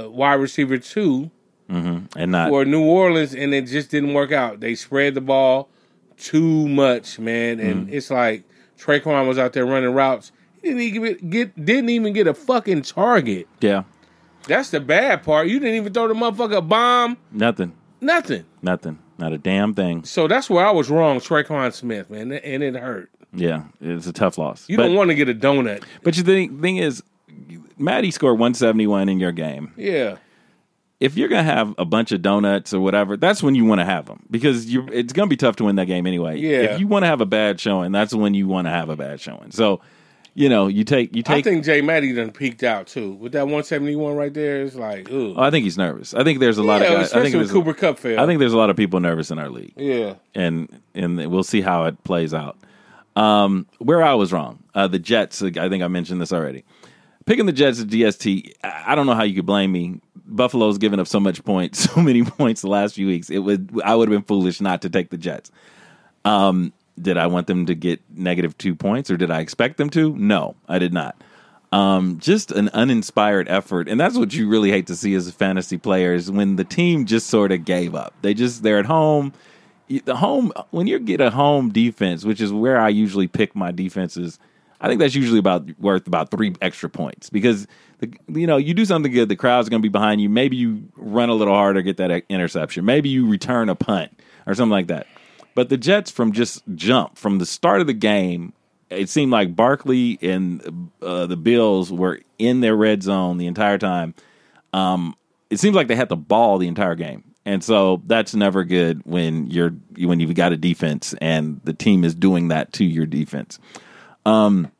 a wide receiver too and not. for New Orleans, and it just didn't work out. They spread the ball too much, man, and mm. it's like Tre'Quan was out there running routes. He didn't even get didn't even get a fucking target. yeah. That's the bad part. You didn't even throw the motherfucker a bomb. Nothing. Nothing. Nothing. Not a damn thing. So that's where I was wrong, Tre'Quan Smith, man, and it hurt. Yeah. It's a tough loss. You but, don't want to get a donut. But the thing, thing is, Maddie scored 171 in your game. Yeah. If you're gonna have a bunch of donuts or whatever, that's when you want to have them because you it's gonna be tough to win that game anyway. Yeah. If you want to have a bad showing, that's when you want to have a bad showing. So, you know, you take you take. I think Jay Matty done peaked out too. With that 171 right there, it's like, ooh. oh, I think he's nervous. I think there's a lot of guys. I think there's Cooper Kupp fail. A, I think there's a lot of people nervous in our league, yeah. and and we'll see how it plays out. Um, where I was wrong, uh, the Jets. I think I mentioned this already. Picking the Jets at DST, I don't know how you could blame me. Buffalo's given up so much points, so many points the last few weeks. It would I would have been foolish not to take the Jets. Um, did I want them to get negative two points, or did I expect them to? No, I did not. Um, just an uninspired effort, and that's what you really hate to see as a fantasy player is when the team just sort of gave up. They just they're at home. The home when you get a home defense, which is where I usually pick my defenses. I think that's usually about worth about three extra points because the, you know you do something good, the crowd's going to be behind you. Maybe you run a little harder, get that interception. Maybe you return a punt or something like that. But the Jets from just jump from the start of the game, it seemed like Barkley and uh, the Bills were in their red zone the entire time. Um, it seems like they had the ball the entire game, and so that's never good when you're when you've got a defense and the team is doing that to your defense. Um,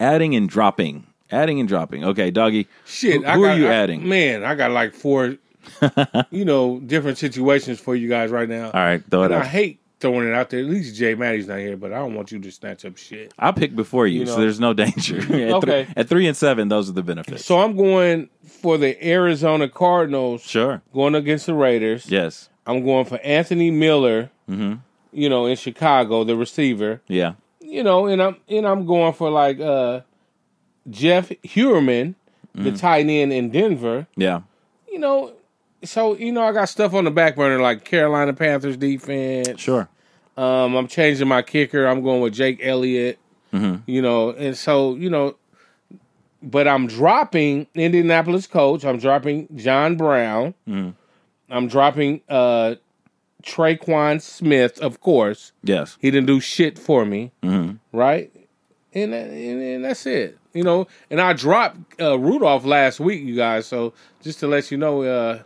adding and dropping, adding and dropping. Okay, doggy. Shit. Who, I who got, are you I- adding? Man, I got like four, you know, different situations for you guys right now. All right, throw it out. I hate throwing it out there. At least Jay Maddie's not here, but I don't want you to snatch up shit. I'll pick before you, You so there's no danger. at, three, Okay. at three and seven, those are the benefits. So I'm going for the Arizona Cardinals sure. going against the Raiders. Yes. I'm going for Anthony Miller, Mm-hmm. you know, in Chicago, the receiver. Yeah. You know, and I'm and I'm going for like uh Jeff Heuerman, Mm. the tight end in Denver. Yeah. You know, so you know I got stuff on the back burner like Carolina Panthers defense. Sure. Um, I'm changing my kicker. I'm going with Jake Elliott. Mm-hmm. You know, and so you know, but I'm dropping Indianapolis coach. I'm dropping John Brown. Mm-hmm. I'm dropping uh Tre'Quan Smith, of course. Yes. He didn't do shit for me, Mhm. right? And, and and that's it, you know. And I dropped uh, Rudolph last week, you guys. So just to let you know, uh,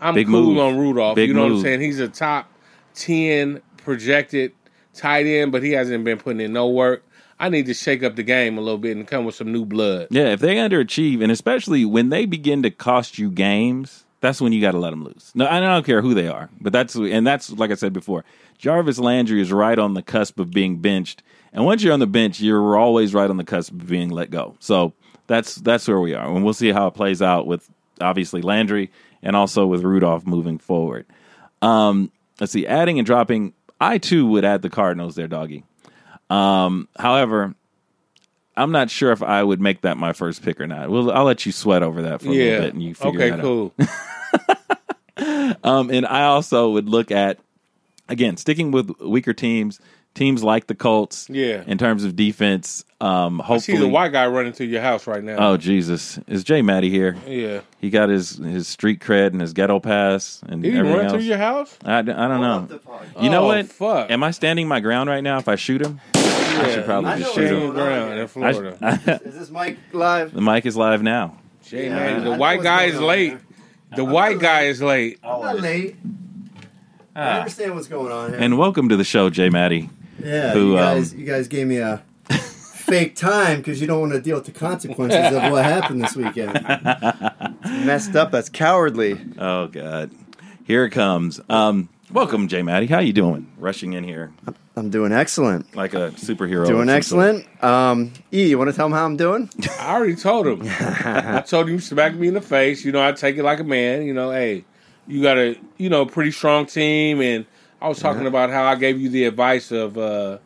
I'm Big cool move. on Rudolph. Big you know what. I'm saying? He's a top ten projected tight end, but he hasn't been putting in no work. I need to shake up the game a little bit and come with some new blood. Yeah, if they underachieve, and especially when they begin to cost you games, that's when you got to let them lose. No, I don't care who they are, but that's and that's like I said before. Jarvis Landry is right on the cusp of being benched, and once you're on the bench, you're always right on the cusp of being let go. So that's that's where we are, and we'll see how it plays out with obviously Landry and also with Rudolph moving forward. Um, let's see, adding and dropping. I too would add the Cardinals there, doggy. Um, however, I'm not sure if I would make that my first pick or not. Well, I'll let you sweat over that for a Yeah. little bit and you figure Okay, that cool. out. Um, and I also would look at again sticking with weaker teams, teams like the Colts. Yeah. In terms of defense, um, I see the white guy running through your house right now. oh Jesus, is Jay Matty here? yeah. He got his his street cred and his ghetto pass and Did he everything run else. through your house? I, I don't know. the pod. You know Oh, what? Fuck. Am I standing my ground right now? If I shoot him, I should probably I just know shoot what's him. going on ground here. in I Florida. sh- Is this mic live? the mic is live now. Jay Yeah, Matty, I the know white what's guy going is on late. Here. The white guy is late. I'm not late. I understand what's going on here. And welcome to the show, Jay Matty. yeah, who, you um, guys, you guys gave me a fake time because you don't want to deal with the consequences of what happened this weekend. It's messed up. That's cowardly. Oh God, here it comes. Um, welcome, Jay Maddie. How you doing? Rushing in here I'm doing excellent. like a superhero. Doing of some sort. excellent. Um, E, you want to tell him how I'm doing? I already told him. I told him smack me in the face. You know, I take it like a man. You know, hey, you got a you know pretty strong team, and I was talking about how I gave you the advice of uh,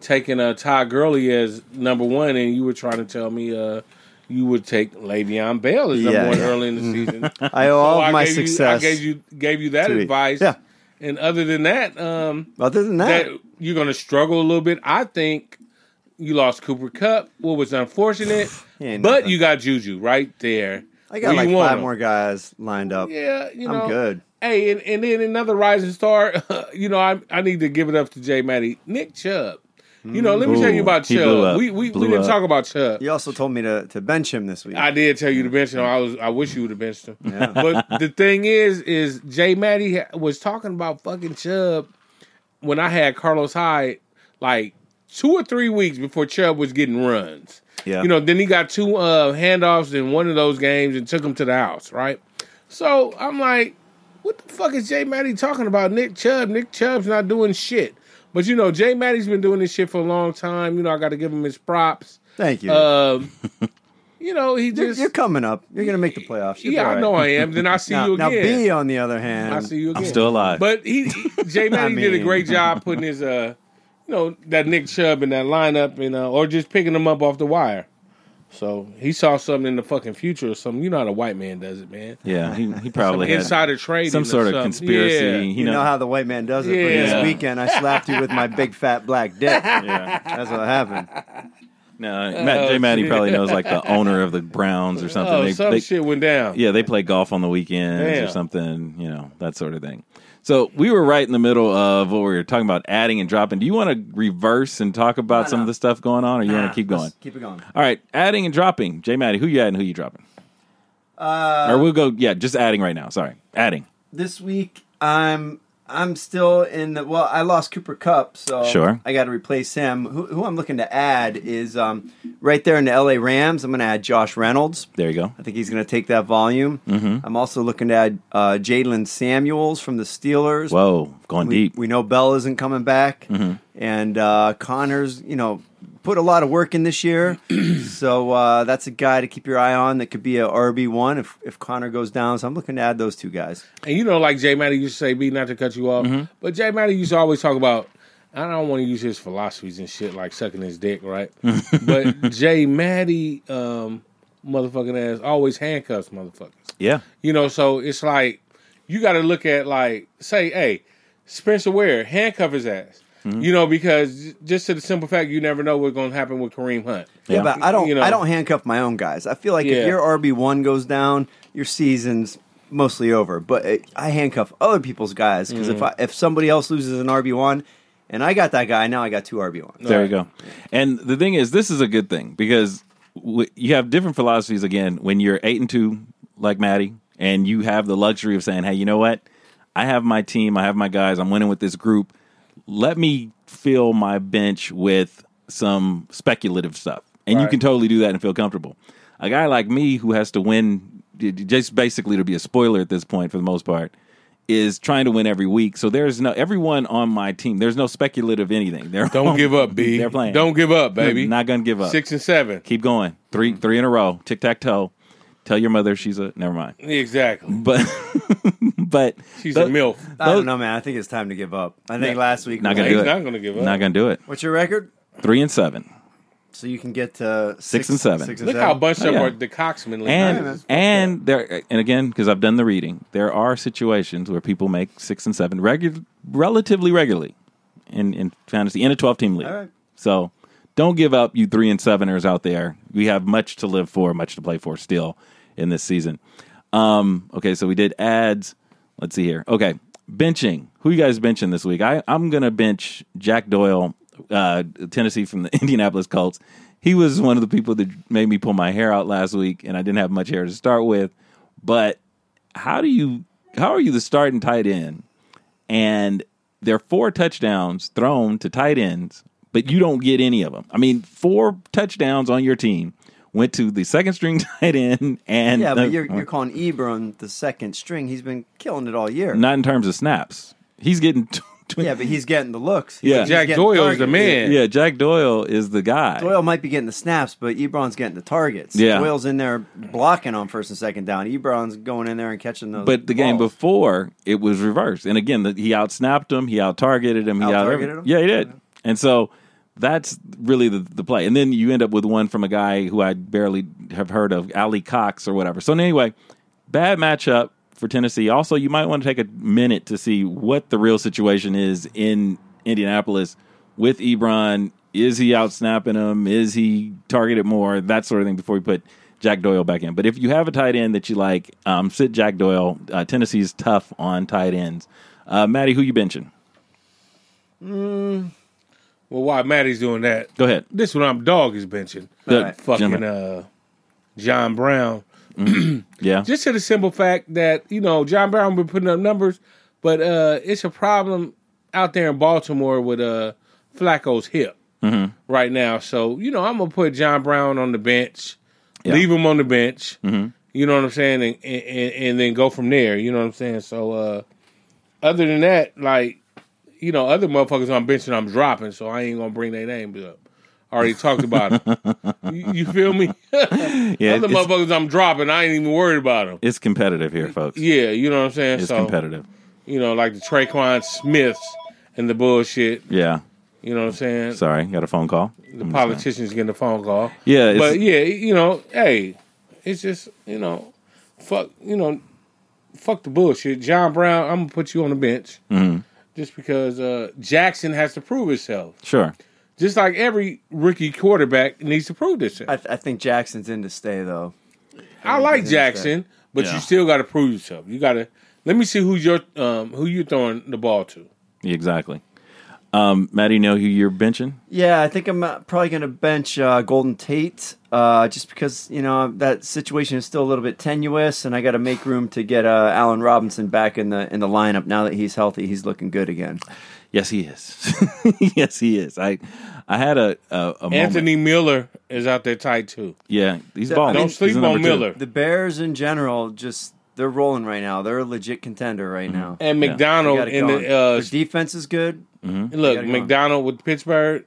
taking uh, Todd Gurley as number one, and you were trying to tell me uh, you would take Le'Veon Bell as number Yeah, one yeah. early in the season. I owe all So of my success. You, I gave you gave you that advice. Yeah. And other than that, um, Other than that, that you're going to struggle a little bit. I think you lost Cooper Kupp, what was unfortunate, but you got Juju right there. I got like five more guys lined up. Yeah, you know, I'm good. Hey, and, and then another rising star. you know, I I need to give it up to Jay Matty, Nick Chubb. You know, let me tell you about he blew Chubb. up. We we, Blew we didn't up. talk about Chubb. You also told me to, to bench him this week. I did tell you to bench him. I was. I wish you would have benched him. Yeah. But the thing is, is Jay Matty ha- was talking about fucking Chubb when I had Carlos Hyde like two or three weeks before Chubb was getting runs. Yeah. You know, then he got two uh, handoffs in one of those games and took him to the house, right? So I'm like, what the fuck is Jay Matty talking about? Nick Chubb. Nick Chubb's not doing shit. But you know, Jay Matty's been doing this shit for a long time. You know, I got to give him his props. Thank you. Um, you know, he you're, just you're coming up. You're going to make the playoffs. You'll yeah, all I know I am. Then I see Now, you again. now. B, on the other hand, I see you again. I'm still alive. But he, he Jay Matty did a great job putting his uh, you know, that Nick Chubb in that lineup, and uh, or just picking him up off the wire. So he saw something in the fucking future or something. You know how the white man does it, man. yeah, he, he probably had Insider trading, some sort of conspiracy. Yeah. You, you know, know how the white man does it. But Yeah. this weekend, I slapped you with my big fat black dick. yeah. That's what happened. No, Matt, Jay Matty oh, shit. probably knows like the owner of the Browns or something. Oh, They- some they- shit went down. Yeah, they play golf on the weekends Damn. or something, you know, that sort of thing. So we were right in the middle of what we were talking about adding and dropping. Do you want to reverse and talk about No, some no. of the stuff going on, or you want to keep going? Keep it going. All right, adding and dropping. J Matty, who you adding? Who you dropping? Uh, or we'll go. Yeah, just adding right now. Sorry, adding. this week, I'm I'm still in the. Well, I lost Cooper Kupp, so Sure. I got to replace him. Who, who I'm looking to add is um, right there in the LA Rams. I'm going to add Josh Reynolds. There you go. I think he's going to take that volume. Mm-hmm. I'm also looking to add uh, Jaylen Samuels from the Steelers. Whoa, going we, deep. Mm-hmm. we know Bell isn't coming back, and uh, Conner's, you know, put a lot of work in this year. so uh, that's a guy to keep your eye on. That could be a RB one if if Conner goes down. So I'm looking to add those two guys. And you know, like Jay Matty used to say, "B," not to cut you off, Mm-hmm. but Jay Matty used to always talk about. I don't want to use his philosophies and shit like sucking his dick, right? but Jay Matty, um, motherfucking ass, always handcuffs motherfuckers. Yeah, You know, so it's like you got to look at like say, hey, Spencer Ware, handcuff his ass. Mm-hmm. You know, because just to the simple fact, you never know what's going to happen with Kareem Hunt. Yeah, Yeah. but I don't. You know. I don't handcuff my own guys. I feel like Yeah. if your RB one goes down, your season's mostly over. But it, I handcuff other people's guys because if I, if somebody else loses an RB one, and I got that guy, now I got two RB ones. there you go. And the thing is, this is a good thing because w- you have different philosophies. Again, when you're eight and two, like Maddie, and you have the luxury of saying, "Hey, you know what? I have my team. I have my guys. I'm winning with this group. Let me fill my bench with some speculative stuff." And you can totally do that and feel comfortable. A guy like me who has to win, just basically to be a spoiler at this point for the most part, is trying to win every week. So there's no everyone on my team. There's no speculative anything. They're Don't give up, B. They're playing. Don't give up, baby. Not gonna give up. Six and seven. Keep going. Three three in a row. Tic tac toe. Tell your mother she's a never mind. Exactly. But but She's tho- a milf. I don't know, man. I think it's time to give up. I think last week. Not gonna He's do it. not going to give up. Not gonna do it. What's your record? Three and seven. So you can get to Six and seven. Six and Look seven. how bunched Oh, up are the Coxman League. And man. and there and again because I've done the reading, there are situations where people make six and seven regu- relatively regularly in in fantasy in a twelve team league. All right. So don't give up, you three and seveners out there. We have much to live for, much to play for still in this season. Um, okay, so we did ads. Let's see here. Okay, benching. Who you guys benching this week? I, I'm gonna bench Jack Doyle, uh, Tennessee from the Indianapolis Colts. He was one of the people that made me pull my hair out last week, and I didn't have much hair to start with. But how do you? How are you the starting tight end? And there are four touchdowns thrown to tight ends but you don't get any of them. I mean, four touchdowns on your team went to the second string tight end, and Yeah, but you're, you're calling Ebron the second string. He's been killing it all year. not in terms of snaps. He's getting. T- tw- Yeah, but he's getting the looks. Yeah. He's Jack getting Doyle's the man. yeah, Jack Doyle is the guy. Doyle might be getting the snaps, but Ebron's getting the targets. Yeah. Doyle's in there blocking on first and second down. Ebron's going in there and catching those. But the game before, it was reversed. And again, the, he outsnapped him, he out targeted him, he out Out-targeted him? Yeah, he did. And so that's really the, the play. And then you end up with one from a guy who I barely have heard of, Alie-Cox or whatever. So anyway, bad matchup for Tennessee. Also, you might want to take a minute to see what the real situation is in Indianapolis with Ebron. Is he out snapping him? Is he targeted more? That sort of thing before you put Jack Doyle back in. But if you have a tight end that you like, um, sit Jack Doyle. Uh, Tennessee's tough on tight ends. Uh, Maddie, who you benching? Well, while Maddie's doing that, Go ahead. this one I'm dog is benching. Good. Right. Fucking uh, John Brown. Yeah. Just to the simple fact that you know John Brown been putting up numbers, but uh, it's a problem out there in Baltimore with uh Flacco's hip Mm-hmm. right now. So you know I'm gonna put John Brown on the bench, Yeah. Mm-hmm. leave him on the bench. You know what I'm saying, and, and and then go from there. You know what I'm saying. So uh, other than that, like you know, other motherfuckers on bench that I'm dropping, so I ain't gonna bring their names up. Already talked about them. you, you feel me? Yeah, Other motherfuckers I'm dropping, I ain't even worried about them. it's competitive here, folks. Yeah, you know what I'm saying. It's so competitive. you know, like the Tre'Quan Smiths and the bullshit. Yeah. You know what I'm saying? Sorry, got a phone call. the politicians getting a phone call. Yeah, it's, But yeah, you know, hey, it's just you know, fuck, you know, fuck the bullshit. John Brown, I'm gonna put you on the bench Mm-hmm. Just because uh, Jackson has to prove himself. sure. Just like every rookie quarterback needs to prove himself. I, th- I think Jackson's in to stay though. I like Jackson, but Yeah. you still got to prove yourself. You got to let me see who your um who you're throwing the ball to. Exactly. Um, Maddie, you know who you're benching? Yeah, I think I'm uh, probably going to bench uh, Golden Tate uh, just because you know that situation is still a little bit tenuous, and I got to make room to get uh, Allen Robinson back in the in the lineup now that he's healthy. He's looking good again. Yes, he is. yes, he is. I I had a a, a moment. Anthony Miller is out there tight too. Yeah, he's I balling. mean, Don't sleep on number two. Miller. The Bears in general just they're rolling right now. They're a legit contender right now. And Yeah. McDonald got it in the uh, Their defense is good. look got it going. McDonald with Pittsburgh.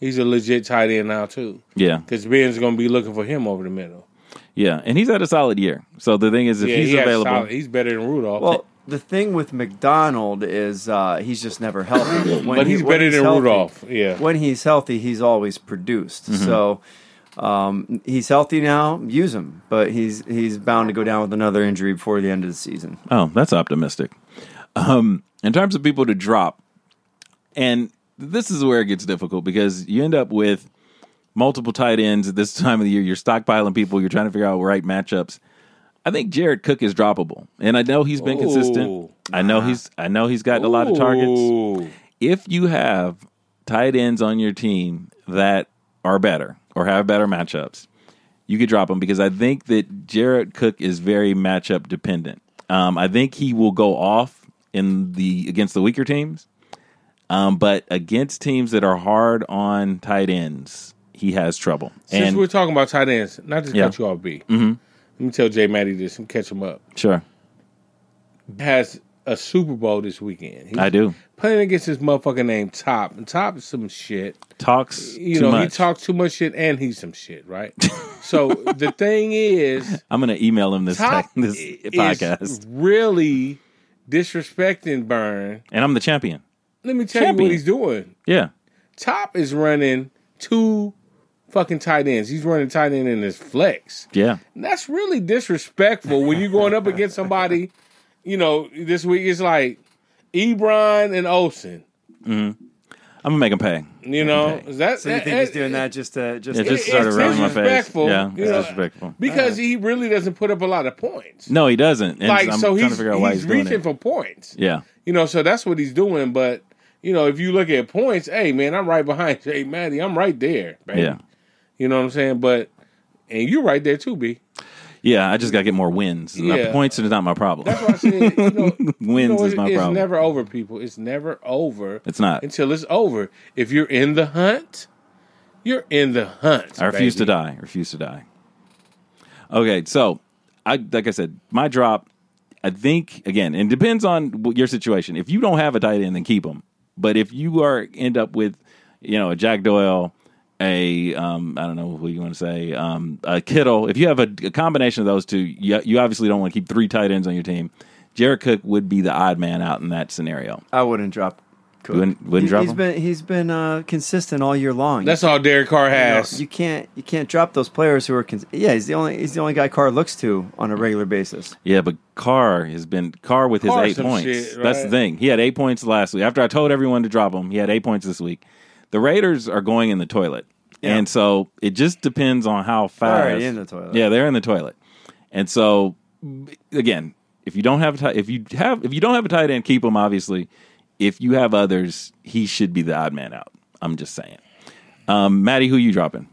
He's a legit tight end now too, Yeah, because Ben's gonna be looking for him over the middle. yeah, and he's had a solid year. So the thing is, if yeah, he's he available, solid- he's better than Rudolph. Well, the thing with McDonald is uh, he's just never healthy. When but he- he's when better than healthy- Rudolph. Yeah. when he's healthy, he's always produced. Mm-hmm. So um, he's healthy now. Use him, but he's he's bound to go down with another injury before the end of the season. Oh, that's optimistic. Um, in terms of people to drop, and this is where it gets difficult because you end up with multiple tight ends at this time of the year. You're stockpiling people. You're trying to figure out right matchups. I think Jared Cook is droppable, and I know he's been Ooh. consistent. I know he's I know he's gotten a lot of targets. If you have tight ends on your team that are better or have better matchups, you could drop him because I think that Jared Cook is very matchup dependent. Um, I think he will go off in the against the weaker teams, um, but against teams that are hard on tight ends, he has trouble. Since and we're talking about tight ends, not just Yeah. cut you off, B. Mm-hmm. Let me tell Jay Maddie this and catch him up. sure, Has a Super Bowl this weekend. He's I do. playing against this motherfucker named Top, and Top is some shit. Talks You too know, much. he talks too much shit, and he's some shit, right? so the thing is, I'm going to email him this Top this is podcast, really disrespecting Burn. and I'm the champion. Let me tell Champion. you what he's doing. Yeah, Top is running two fucking tight ends. He's running tight end in his flex. yeah. And that's really disrespectful when you're going up against somebody. You know, this week it's like Ebron and Olsen. Mm-hmm. I'm gonna make him pay. You know, Okay. is that So you think that- he's doing that just to just It to- just It- started it's rubbing my face. disrespectful, Yeah, it's know, disrespectful. because he really doesn't put up a lot of points. No, he doesn't. And like I'm so, trying he's to figure out why he's, he's, doing reaching it. for points. Yeah, You know, so that's what he's doing. But you know, if you look at points, hey man, I'm right behind Jay Matty. I'm right there, baby. yeah, You know what I'm saying? But and you're right there too, B. Yeah, I just got to get more wins. Yeah. points is not my problem. That's why I said, you know, you Wins know, is it- my it's problem. It's never over, people. It's never over It's not. until it's over. If you're in the hunt, you're in the hunt. I refuse to die. I refuse to die. Okay, so I like I said, my drop. I think again, it depends on your situation. If you don't have a tight end, then keep them. But if you are end up with, you know, a Jack Doyle, a um, I don't know what you want to say, um, a Kittle. If you have a, a combination of those two, you, you obviously don't want to keep three tight ends on your team. Jared Cook would be the odd man out in that scenario. I wouldn't drop. Cook. Wouldn't- wouldn't He- drop He's him? been he's been uh, consistent all year long. That's all Derek Carr You know, has. You can't you can't drop those players who are. Cons- yeah, he's the only he's the only guy Carr looks to on a regular basis. Yeah, but Carr has been Carr with his Carr eight points. shit, That's the thing. He had eight points last week. After I told everyone to drop him, he had eight points this week. The Raiders are going in the toilet, Yeah. and so it just depends on how fast. already in the toilet. Yeah, they're in the toilet, and so again, if you don't have a tight, if you have if you don't have a tight end, keep him. Obviously, if you have others, he should be the odd man out. I'm just saying. Um, Maddie, who you dropping?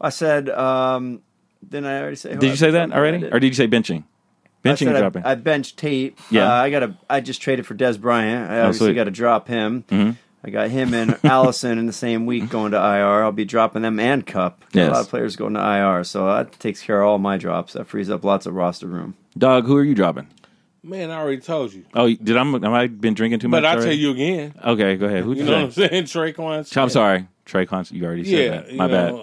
I said. Um, didn't I already say? Did I you say that already, or did you say benching? I Benching I- dropping? I, benched Tate. Yeah. uh, I got a. I just traded for Dez Bryant. I Oh, obviously sweet. got to drop him. Mhm. I got him and Allison in the same week going to IR. I'll be dropping them and Kupp. Yes. A lot of players going to IR, so that takes care of all my drops. That frees up lots of roster room. Dog, who are you dropping? Man, I already told you. Oh, did I? Am I been drinking too much? But I'll tell you again. Okay, go ahead. Who You you know what I'm say? saying? Tre'Quan. I'm sorry, Trey Const. You already said Yeah, that. you My bad. know,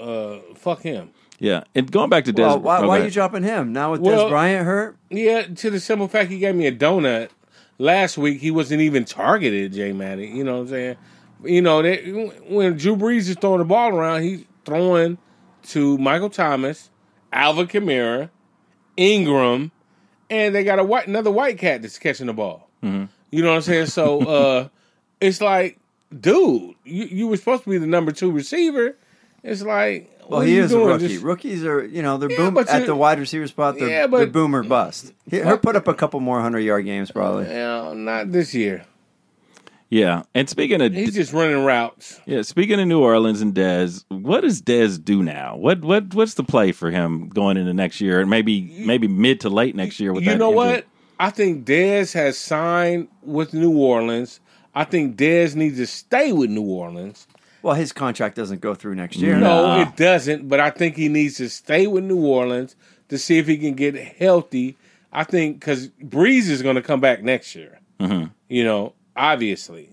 uh, fuck him. Yeah, and going back to Dez. Well, why, oh, why are you dropping him now with Well- Dez Bryant hurt? Yeah, to the simple fact he gave me a donut last week. He wasn't even targeted, Jay Matty. You know what I'm saying? You know, they, when Drew Brees is throwing the ball around, he's throwing to Michael Thomas, Alvin Kamara, Ingram, and they got a white another white cat that's catching the ball. Mm-hmm. You know what I'm saying? So uh, it's like, dude, you, you were supposed to be the number two receiver. It's like, Well, he is a rookie. Just- Rookies are, you know, they're Yeah, boom at the wide receiver spot. They're, Yeah, but- they're boomer bust. He, he'll put up a couple more hundred yard games probably. Yeah, not this year. Yeah, and speaking of He's just running routes. yeah, speaking of New Orleans and Dez, what does Dez do now? What what what's the play for him going into next year and maybe maybe mid to late next year? With You that know injury? what? I think Dez has signed with New Orleans. I think Dez needs to stay with New Orleans. Well, his contract doesn't go through next year. No, Nah. it doesn't. But I think he needs to stay with New Orleans to see if he can get healthy. I think because Brees is going to come back next year. Mm-hmm. You know, obviously,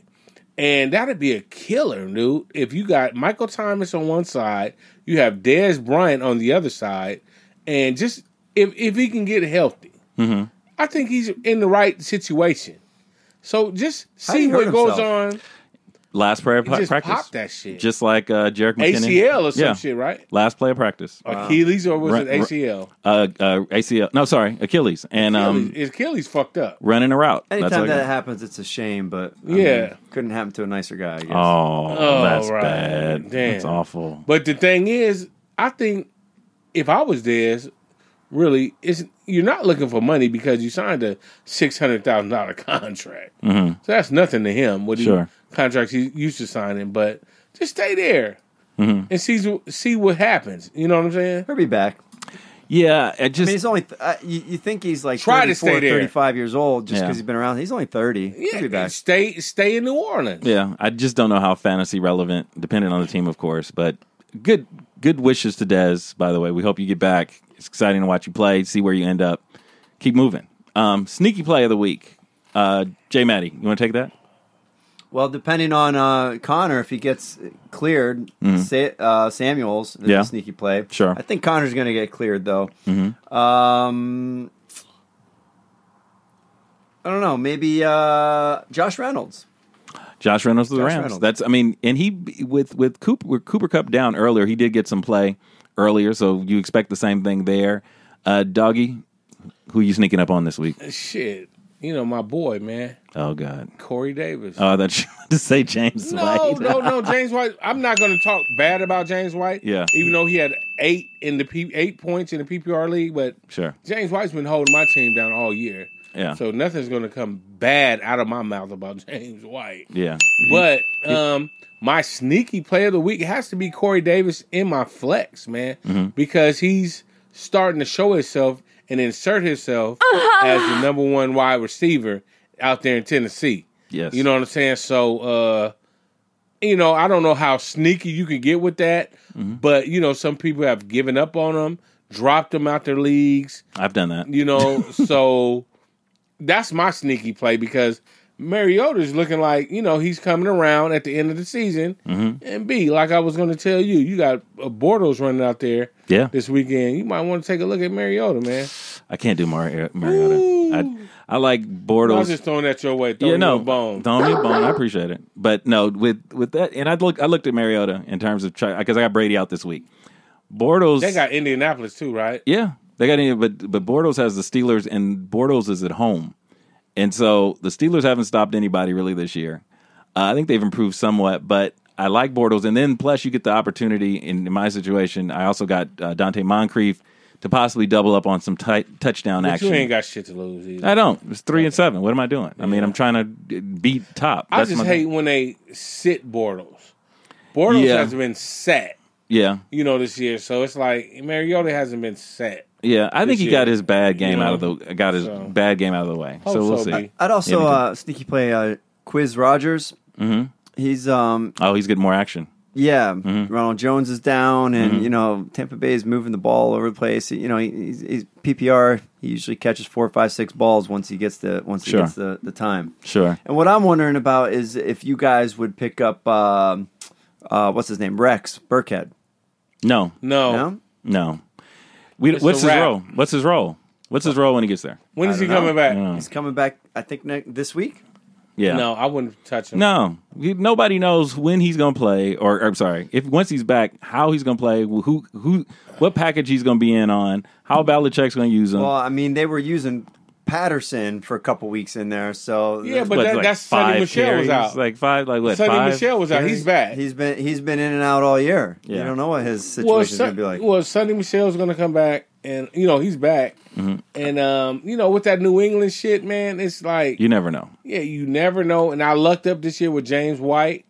and that'd be a killer, dude. If you got Michael Thomas on one side, you have Dez Bryant on the other side, and just if if he can get healthy, Mm-hmm. I think he's in the right situation. So just see what goes himself? on. Last play of Just practice, pop that shit. just like uh, Jerick McKinnon. ACL or some yeah. shit, right? Last play of practice, Achilles or was Right, it. ACL? uh, uh, ACL. No, sorry, Achilles, and um, Achilles, Achilles fucked up. running a route. Anytime That's that happens, it's a shame, but I Yeah. mean, couldn't happen to a nicer guy. I guess. Oh, Oh, that's right. bad. Damn. That's awful. But the thing is, I think if I was Dez, really, it's you're not looking for money because you signed a six hundred thousand dollar contract. Mhm. So that's nothing to him. What he, Sure. Contracts he used to signing, but just stay there Mhm. and see see what happens. You know what I'm saying? He'll be back. Yeah, it I just mean, he's only. Uh, you, you think he's like Try to stay there. 35 years old just Yeah. because he's been around. He's only 30. He'll be Yeah, back. stay stay in New Orleans. Yeah, I just don't know how fantasy relevant, depending on the team, of course. But good, good wishes to Dez. By the way, we hope you get back. It's exciting to watch you play, see where you end up. Keep moving. Um, sneaky play of the week. Uh, Jay Matty, you want to take that? Well, depending on uh, Conner, if he gets cleared, Sa- uh, Samuels is Mm-hmm. Yeah. a sneaky play. Sure. I think Conner's going to get cleared though. Mhm. Um, I don't know. Maybe uh, Josh Reynolds. Josh Reynolds of the Josh Rams. Reynolds. That's I mean, and he with with Cooper with Cooper Kupp down earlier, he did get some play earlier, so you expect the same thing there. Uh, Doggy, who you sneaking up on this week? Shit, you know my boy, man, Oh God. Corey Davis. Oh, that's to say James No, White. No, no, no, James White. I'm not going to talk bad about James White. Yeah. even though he had eight in the P, eight points in the PPR league, but Sure. James White's been holding my team down all year. Yeah. So nothing's going to come bad out of my mouth about James White. Yeah. But um, my sneaky play of the week has to be Corey Davis in my flex, man, Mm-hmm. because he's starting to show himself and insert himself as the number one wide receiver out there in Tennessee. Yes. You know what I'm saying? So, uh, you know, I don't know how sneaky you can get with that, Mm-hmm. but you know, some people have given up on him, dropped him out their leagues. I've done that. You know, so that's my sneaky play because Mariota's looking like you know he's coming around at the end of the season. Mm-hmm. And B, like I was going to tell you, you got uh, Bortles running out there Yeah. this weekend. You might want to take a look at Mariota, man. I can't do Mar- Mariota. I, I like Bortles. I was just throwing that your way, throwing yeah, no, a bone. Throwing me a bone. I appreciate it, but no, with with that, and I look, I looked at Mariota in terms of because I got Brady out this week. Bortles, They got Indianapolis too, right? yeah, they got any, but but Bortles has the Steelers, and Bortles is at home, and so the Steelers haven't stopped anybody really this year. Uh, I think they've improved somewhat, but I like Bortles, and then plus you get the opportunity. In, in my situation, I also got uh, Donte Moncrief to possibly double up on some tight touchdown But action. you ain't got shit to lose either. I don't. It's three and seven. What am I doing? I mean, I'm trying to beat top. I just hate when they sit Bortles. Bortles Yeah. has been set, Yeah, you know, this year. So it's like Mariota hasn't been set. Yeah. I think This he got his bad game you out of the got his so- bad game out of the way. Hope so we'll so, see. I'd also Yeah, uh, sneaky play uh, Quiz Rogers. hmm He's um Oh, he's getting more action. yeah. Mm-hmm. Ronald Jones is down, and you know Tampa Bay is moving the ball all over the place. You know he, he's, he's PPR. He usually catches four, five, six balls once he gets the once Sure. he gets the, the time. Sure. And what I'm wondering about is if you guys would pick up um uh, what's his name Rex Burkhead. No, No. No, no. We, what's his wrap. role? What's his role? What's his role when he gets there? When is he know. coming back? He's coming back. I think ne- this week. Yeah. No, I wouldn't touch him. No, He- nobody knows when he's going to play, or, or I'm sorry, if once he's back, how he's going to play, who, who, what package he's going to be in on, how Belichick's going to use him. Well, I mean they were using Patterson for a couple weeks in there, so Yeah, but What, that, like that's Sony Michel was out. Like five, like what? Sonny five? Michelle was out. He's back. He's been he's been in and out all year. You don't know what his well, situation's gonna be like. well, Sony Michel's gonna come back, and you know he's back. Mm-hmm. And um, you know, with that New England shit, man, it's like You never know. yeah, you never know. And I lucked up this year with James White.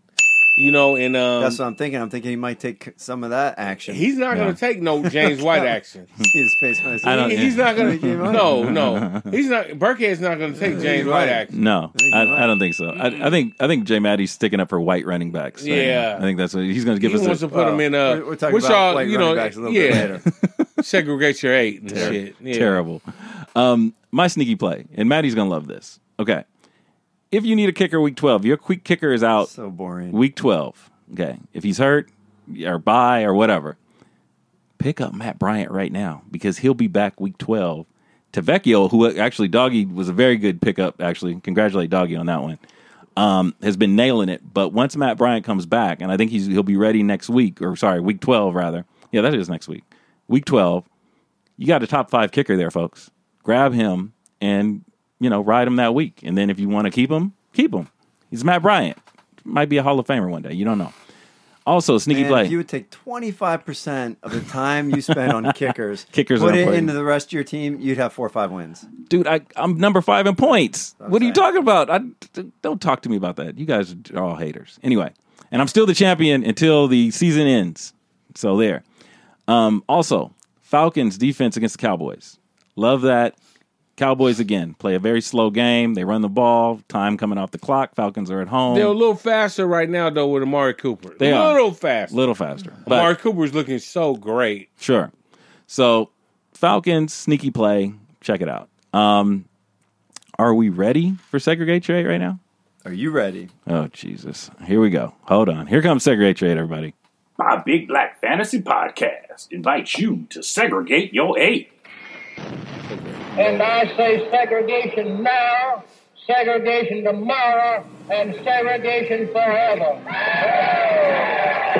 You know, and um, That's what I'm thinking. I'm thinking he might take some of that action. he's not Yeah. going to take no James White action. His face when I I don't- He- he's not going Came to. on. No, no, he's not. Burkhead's not going to take James White action. No, I. I don't think so. I, I think I think Jay Matty's sticking up for white running backs. right Yeah. I think that's what he's going to give He give wants us. to A, put him in. Uh, We're, we're talking which about y'all, white you running know, backs a little yeah, bit later. segregate your eight and shit. Yeah. terrible. Um, my sneaky play, and Maddie's going to love this. Okay, if you need a kicker week twelve, your quick kicker is out So boring. week twelve. Okay, if he's hurt or bye or whatever, pick up Matt Bryant right now because he'll be back week twelve. Tavecchio, who actually Doggy was a very good pickup. Actually, congratulate Doggy on that one. Um, has been nailing it, but once Matt Bryant comes back, and I think he's he'll be ready next week, or sorry, week twelve rather. Yeah, that is next week. Week twelve, you got a top five kicker there, folks. Grab him and you know ride him that week, and then if you want to keep him, keep him. He's Matt Bryant. Might be a Hall of Famer one day. You don't know. Also, sneaky And play. if you would take 25% of the time you spend on kickers, Kickers put it into the rest of your team, you'd have four or five wins. dude, I, I'm number five in points. What are you talking about? I, don't talk to me about that. You guys are all haters. Anyway, and I'm still the champion until the season ends. So there. Um, also, Falcons defense against the Cowboys. Love that. Cowboys again play a very slow game. They run the ball. Time coming off the clock. Falcons are at home. They're a little faster right now though with Amari Cooper. They a are. little faster. little faster. But Amari Cooper's looking so great. Sure. So Falcons sneaky play. Check it out. Um, are we ready for segregate trade right now? Are you ready? Oh Jesus! Here we go. Hold on. Here comes segregate trade, everybody. My Big Black Fantasy Podcast invites you to segregate your eight. And I say segregation now, segregation tomorrow, and segregation forever.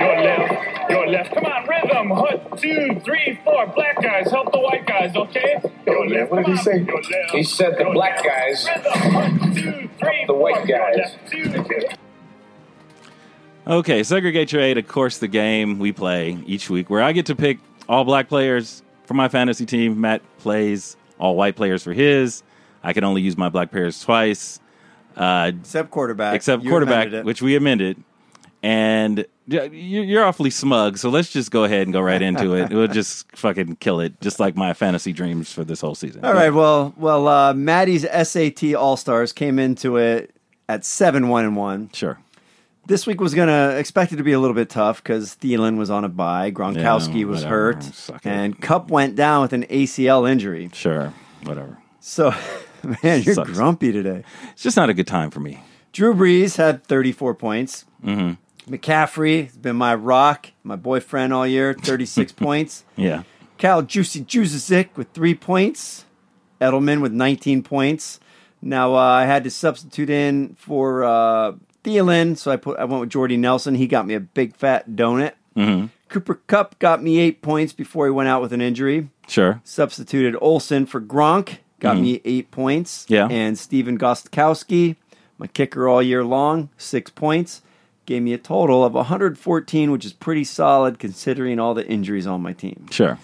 Your left, your left. Come on, rhythm. One, two, three, four. Black guys, help the white guys, okay? Your left. What did he say? He said the black guys Rhythm. One, two, three, the white guys. left, two. Okay, segregate trade. Of course, the game we play each week, where I get to pick all black players for my fantasy team. Matt plays all white players for his. I can only use my black players twice. Uh, Except quarterback. except You quarterback, which we amended. and you- you're awfully smug. So let's just go ahead and go right into it. We'll just fucking kill it, just like my fantasy dreams for this whole season. All right. Well, well, uh, Maddie's SAT All Stars came into it at seven one and one. Sure. This week was gonna expected to be a little bit tough because Thielen was on a bye, Gronkowski Yeah, was whatever. hurt, and Kupp went down with an ACL injury. Sure. Whatever. So, man, you're Sucks. grumpy today. It's just not a good time for me. Drew Brees had 34 points. Mm-hmm. McCaffrey has been my rock, my boyfriend all year, 36 points. Yeah. Cal Juicy Juzic with three points. Edelman with 19 points. Now uh, I had to substitute in for uh, Thielen, so I put I went with Jordy Nelson. He got me a big fat donut. Mm-hmm. Cooper Kupp got me eight points before he went out with an injury. Sure. Substituted Olsen for Gronk, got me eight points. Yeah. And Stephen Gostkowski, my kicker all year long, six points. Gave me a total of 114, which is pretty solid considering all the injuries on my team. Sure.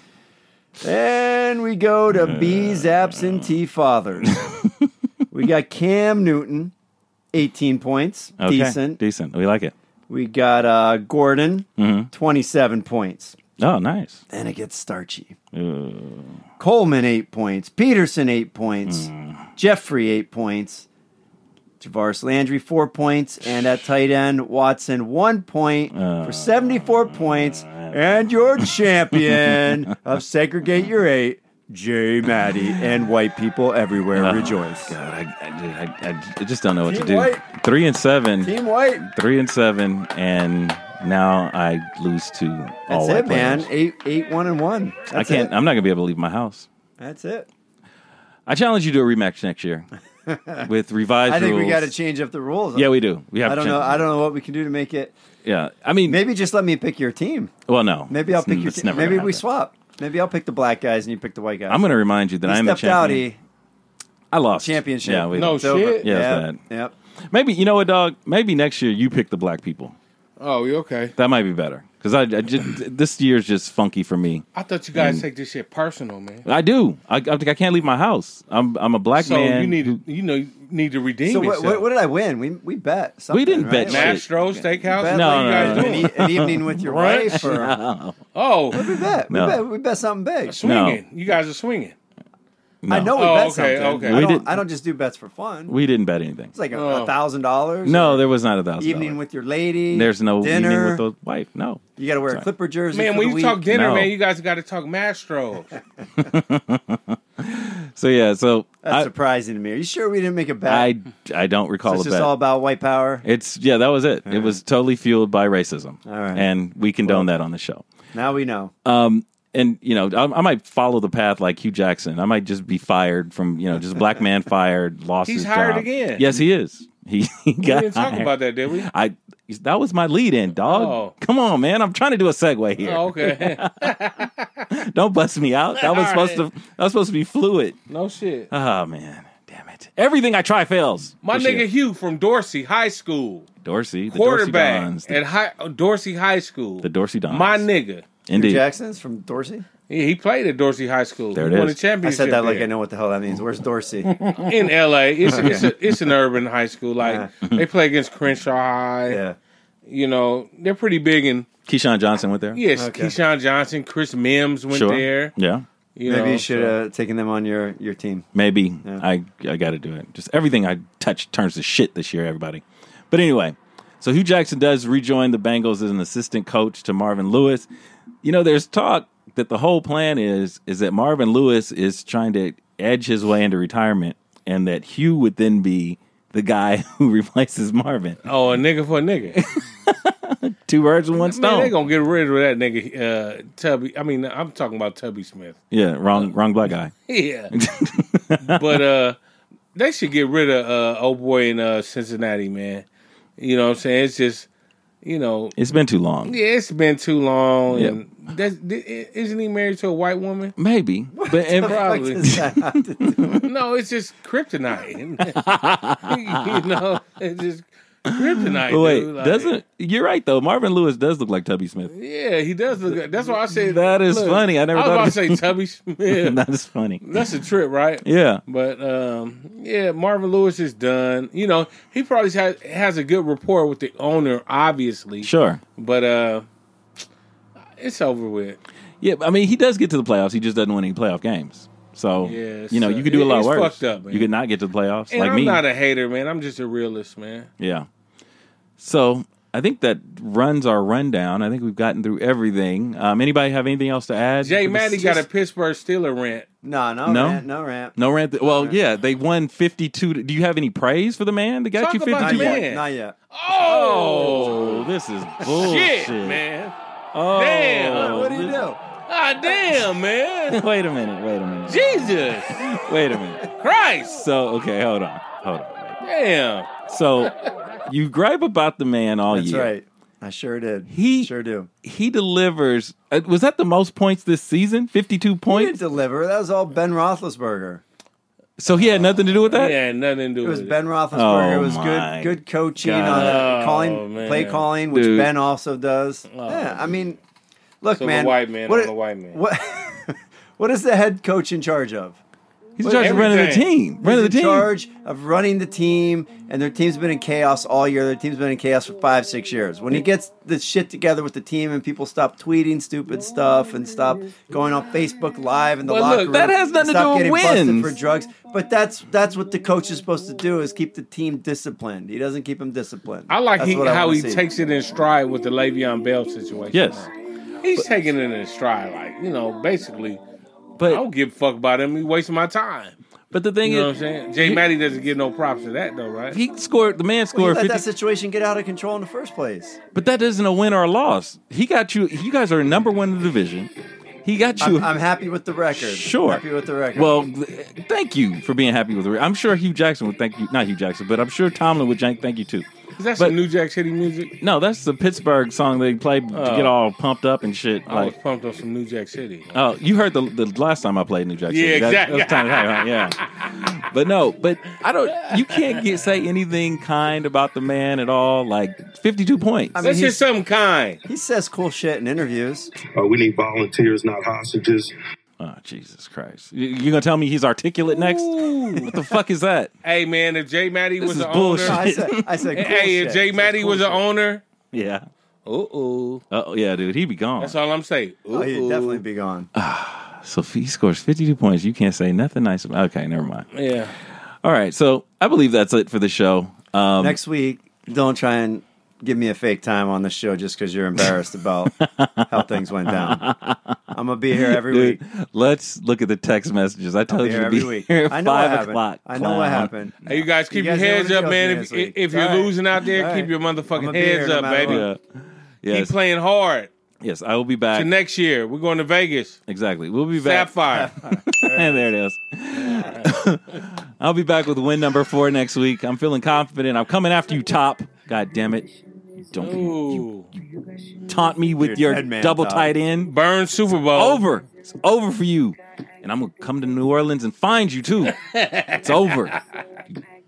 Then we go to B's absentee fathers. we got Cam Newton, 18 points. Okay. Decent. Decent. We like it. We got uh, Gordon, Mm-hmm. 27 points. Oh, nice. Then it gets starchy. Ooh. Coleman, 8 points. Peterson, 8 points. Hmm. Jeffery, 8 points. Jarvis Landry, 4 points. And at tight end, Watson, 1 point Uh. for 74 points. And your champion of Segregate Your 8, Jay Maddie. And white people everywhere oh, rejoice. God, I, I, I, I just don't know what Team to do. White. Three and seven. Team White. Three and seven, and now I lose to all That's white it, man. Eight, eight, one, and one. That's I can't. It. I'm not gonna be able to leave my house. That's it. I challenge you to a rematch next year with revised I think rules. we got to change up the rules. Yeah, we do. We have. I don't know. I don't know what we can do to make it. Yeah, I mean, Maybe just let me pick your team. well, no. Maybe I'll pick your team. Maybe we happen. swap. Maybe I'll pick the black guys and you pick the white guys. I'm going to remind you that He I'm the stepped out. champion. He I lost championship. Yeah, we, No It's over. shit. Yeah, Yep. it's bad. Yep. maybe you know what, dog. Maybe next year you pick the black people. Oh, you okay? That might be better because I, I just this year's just funky for me. I thought you guys take this shit personal, man. I do. I, I, I can't leave my house. I'm I'm a black So man. you need to, you know, you need to redeem So what, yourself. what, what did I win? We we bet. Something, We didn't right? bet Like, shit. Mastro Steakhouse? bet No, what you no, guys no, doing? An, e- an evening with your Right? wife. Or, No. Oh, we bet. We No. bet. We bet something big. swinging. You guys are swinging. I know we Oh, bet okay, something. okay. I We don't. did- I don't just do bets for fun. We didn't bet anything. it's like a Oh. thousand dollars. No, there was not a thousand. Evening dollars. with your lady. There's no dinner. evening with the wife. No. You got to wear a Sorry. Clipper jersey. Man, for when the you week. talk dinner, No. man, you guys got to talk Mastro. So yeah. So That's I, surprising to me. Are you sure we didn't make a bet? I I don't recall so it's a just bet. all about white power. it's yeah, that was it. It was totally fueled by racism. All right. And we condone that on the show. Now we know. Um, and you know, I, I might follow the path like Hue Jackson. I might just be fired from you know, just a black man fired, lost He's his hired job. again. Yes, he is. He, he We got didn't talk about that, did we? I that was my lead in, dog. Oh. Come on, man. I'm trying to do a segue here. Oh, okay. Don't bust me out. That was All supposed to that was supposed to be fluid. no shit. Oh man. Damn it. Everything I try fails. My nigga year. Hue from Dorsey High School, Dorsey, the quarterback Dorsey Dons. The, at high, Dorsey High School. the Dorsey Dons. My nigga. Indeed. Jackson's from Dorsey. Yeah, he played at Dorsey High School. There it he won is. a championship I said that like. I know what the hell that means. Where's Dorsey? in L.A. It's it's, a, it's an urban high school. Like they play against Crenshaw High. yeah. You know they're pretty big in. Keyshawn Johnson went there. Yes, Okay. Keyshawn Johnson, Chris Mims went Sure. there. Yeah. You Maybe know, you should so- uh, have taken them on your, your team. Maybe Yeah. I I got to do it. Just everything I touch turns to shit this year. Everybody, but anyway. So Hue Jackson does rejoin the Bengals as an assistant coach to Marvin Lewis. You know, there's talk that the whole plan is is that Marvin Lewis is trying to edge his way into retirement, and that Hue would then be the guy who replaces Marvin. Oh, a nigga for a nigga. Two birds with one Man, stone. they gonna get rid of that nigga, uh, Tubby. I mean, I'm talking about Tubby Smith. yeah, wrong wrong black guy. Yeah, but uh, they should get rid of uh, old boy in uh, Cincinnati, man. You know what I'm saying? It's just, you know, It's been too long. yeah, it's been too long, Yeah. and that's, isn't he married to a white woman? Maybe, but and, Probably. What does that have to do? No, it's just kryptonite. you know, it's just kryptonite. But wait, dude. Like, doesn't you're right though? Marvin Lewis does look like Tubby Smith. Yeah, he does look. That's why I said That is funny. I never I was thought about to say Tubby Smith. that is funny. That's a trip, right? Yeah. But um, yeah, Marvin Lewis is done. You know, he probably has has a good rapport with the owner, obviously. Sure. But uh, it's over with. Yeah, I mean, he does get to the playoffs. He just doesn't win any playoff games. So, Yeah, you know, so you could do a lot worse. fucked up, you could not get to the playoffs And like I'm me. not a hater, man. I'm just a realist, man. yeah. So, I think that runs our rundown. I think we've gotten through everything. Um, anybody have anything else to add? Jay to Matty got a Pittsburgh Steeler rant. No, no, No? rant, no rant. no rant. Well, yeah, they won 52. to- Do you have any praise for the man that got Talk you 52? the Not yet. Not yet. Oh, this is bullshit. Shit, man. Oh, Damn. What do you do? Ah, damn, man. Wait a minute. Wait a minute. Jesus Wait a minute. Christ. So, okay, hold on. Hold on. Damn. So, you gripe about the man all That's year. right. I sure did. He- sure do. He delivers. Uh, was that the most points this season? 52 He didn't points? deliver. That was all Ben Roethlisberger. So he had nothing to do with that? Yeah, nothing to do It was with it. Ben Roethlisberger. Oh it was my good, good coaching God. on Oh, the calling, man. play calling, which Dude. Ben also does. yeah, I mean, look, So man. the white man what, on the white man. What, what is the head coach in charge of? He's in charge of running the Everything. team. Running the in team. charge of running the team, and their team's been in chaos all year. Their team's been in chaos for five, six years. When he gets the shit together with the team, and people stop tweeting stupid stuff and stop going on Facebook Live in the Well, locker look, room, that has nothing to do with getting wins. for drugs. But that's that's what the coach is supposed to do: is keep the team disciplined. He doesn't keep them disciplined. I like he, I how he see. takes it in stride with the Le'Veon Bell situation. Yes. He's taking it in stride, like, you know, basically, I don't give a fuck about him. He's wasting my time. but the thing You know what I'm is, saying? Jay Matty doesn't give no props to that, though, right? he scored. The man Well, he scored let 50. that situation get out of control in the first place. but that isn't a win or a loss. He got you. You guys are number one in the division. He got you. I'm, I'm happy with the record. Sure. happy with the record. Well, thank you for being happy with the. Record. I'm sure Hue Jackson would thank you. Not Hue Jackson, but I'm sure Tomlin would thank thank you too. Is that but- some New Jack City music? No, that's the Pittsburgh song they play to get all pumped up and shit. I was pumped on some New Jack City. oh, you heard the the last time I played New Jack City. Yeah, That- exactly. that's time- right, yeah. But no, but I don't. You can't get say anything kind about the man at all. Like 52 points. I mean, That's just something kind. he says cool shit in interviews. Uh, we need volunteers, not hostages. Oh Jesus Christ! You, you gonna tell me he's articulate next? What the fuck is that? Hey, man, if Jay Matty This was is the bullshit. Owner, I said, I said, cool hey, if shit. Jay He says Matty cool was the owner, Yeah. uh oh, Oh yeah, dude, he'd be gone. that's all I'm saying. Oh, he'd definitely be gone. So if he scores 52 points, you can't say nothing nice. About, okay, never mind. Yeah. All right, so I believe that's it for the show. Um, Next week, don't try and give me a fake time on the show just because you're embarrassed about how things went down. I'm gonna be here every dude, week. let's look at the text messages. I I'll told be you here to every be week. here at I know what five happened. o'clock. I know what happened. Hey, you guys keep You guys your know heads up, man. If, if you're right. losing out there, All keep right. your motherfucking be heads no up, baby. what. Yeah. Yes. Keep playing hard. yes, I will be back. To next year, we're going to Vegas. exactly. We'll be back. Sapphire. and there it is. I'll be back with win number four next week. I'm feeling confident. I'm coming after you, top. God damn it. Don't you Ooh. taunt me with You're your man, double Top. tight end. Burn Super Bowl. Over. It's over for you. And I'm going to come to New Orleans and find you, too. It's over.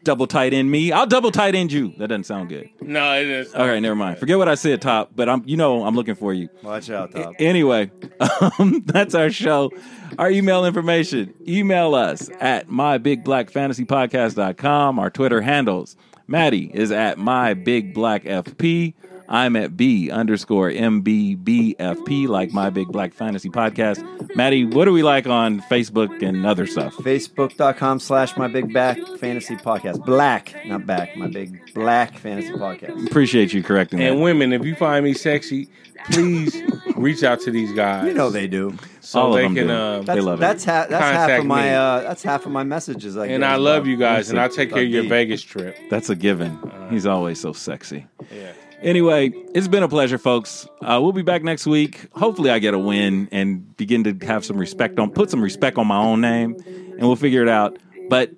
double tight end me. I'll double tight end you. That doesn't sound good. No, it is. All right, never mind. Forget what I said, Top. But I'm, you know, I'm looking for you. Watch out, Top. Anyway, um, that's our show. Our email information. Email us at mybigBlackFantasyPodcast.com. Our Twitter handles. Maddie is at mybigBlackFP. I'm at B underscore MBBFP, like My Big Black Fantasy Podcast. Maddie, what do we like on Facebook and other stuff? Facebook.com slash my big back fantasy podcast. Black, not back, my big black fantasy podcast. Appreciate you correcting that. And that. women, if you find me sexy, please reach out to these guys. You know they do. so All of they them can. do. Um, They That's love it. that's, ha- that's half of my me. uh, that's half of my messages. I and I love about- you guys, and I'll take care of your Indeed. Vegas trip. That's a given. He's always so sexy. Yeah. Anyway, it's been a pleasure, folks. Uh, we'll be back next week. Hopefully, I get a win and begin to have some respect on, put some respect on my own name, and we'll figure it out. But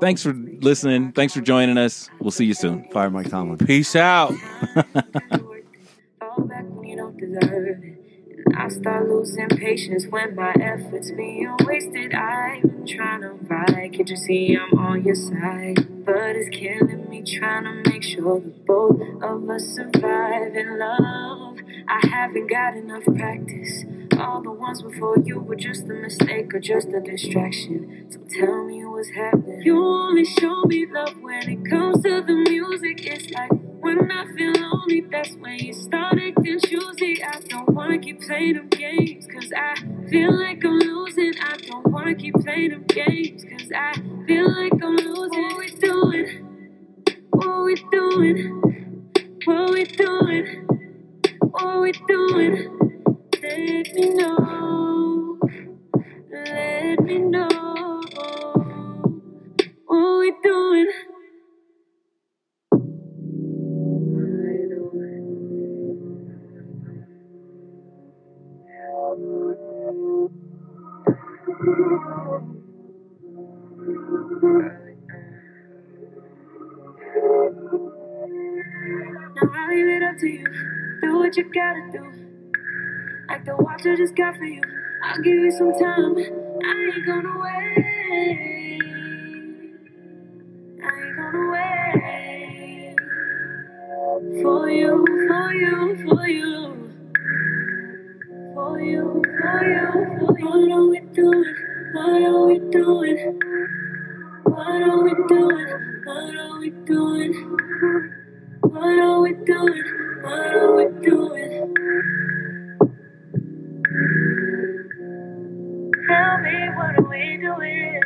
thanks for listening. Thanks for joining us. We'll see you soon. Fire Mike Tomlin. Peace out. Fall back when you don't deserve it. And I start losing patience when my efforts being wasted. I've been trying to ride, can't you see I'm on your side? But it's killing me trying to make sure that both of us survive in love. I haven't got enough practice. All the ones before you were just a mistake or just a distraction. So tell me what's happening. You only show me love when it comes to the music. It's like when I feel lonely, that's when you start acting choosy. I don't wanna keep playing them games, cause I feel like I'm losing. I don't wanna keep playing them games, cause I feel like I'm losing. What we doing? What we doing? What we doing? What we doing? Let me know. Let me know. What we doing? Leave it up to you. Do what you gotta do. Like the watch I just got for you. I'll give you some time. I ain't gonna wait. I ain't gonna wait. For you, for you, for you. For you, for you, for you. What are we doing? What are we doing? What are we doing? What are we doing? What are we doing? What are we doing? Tell me, what are we doing?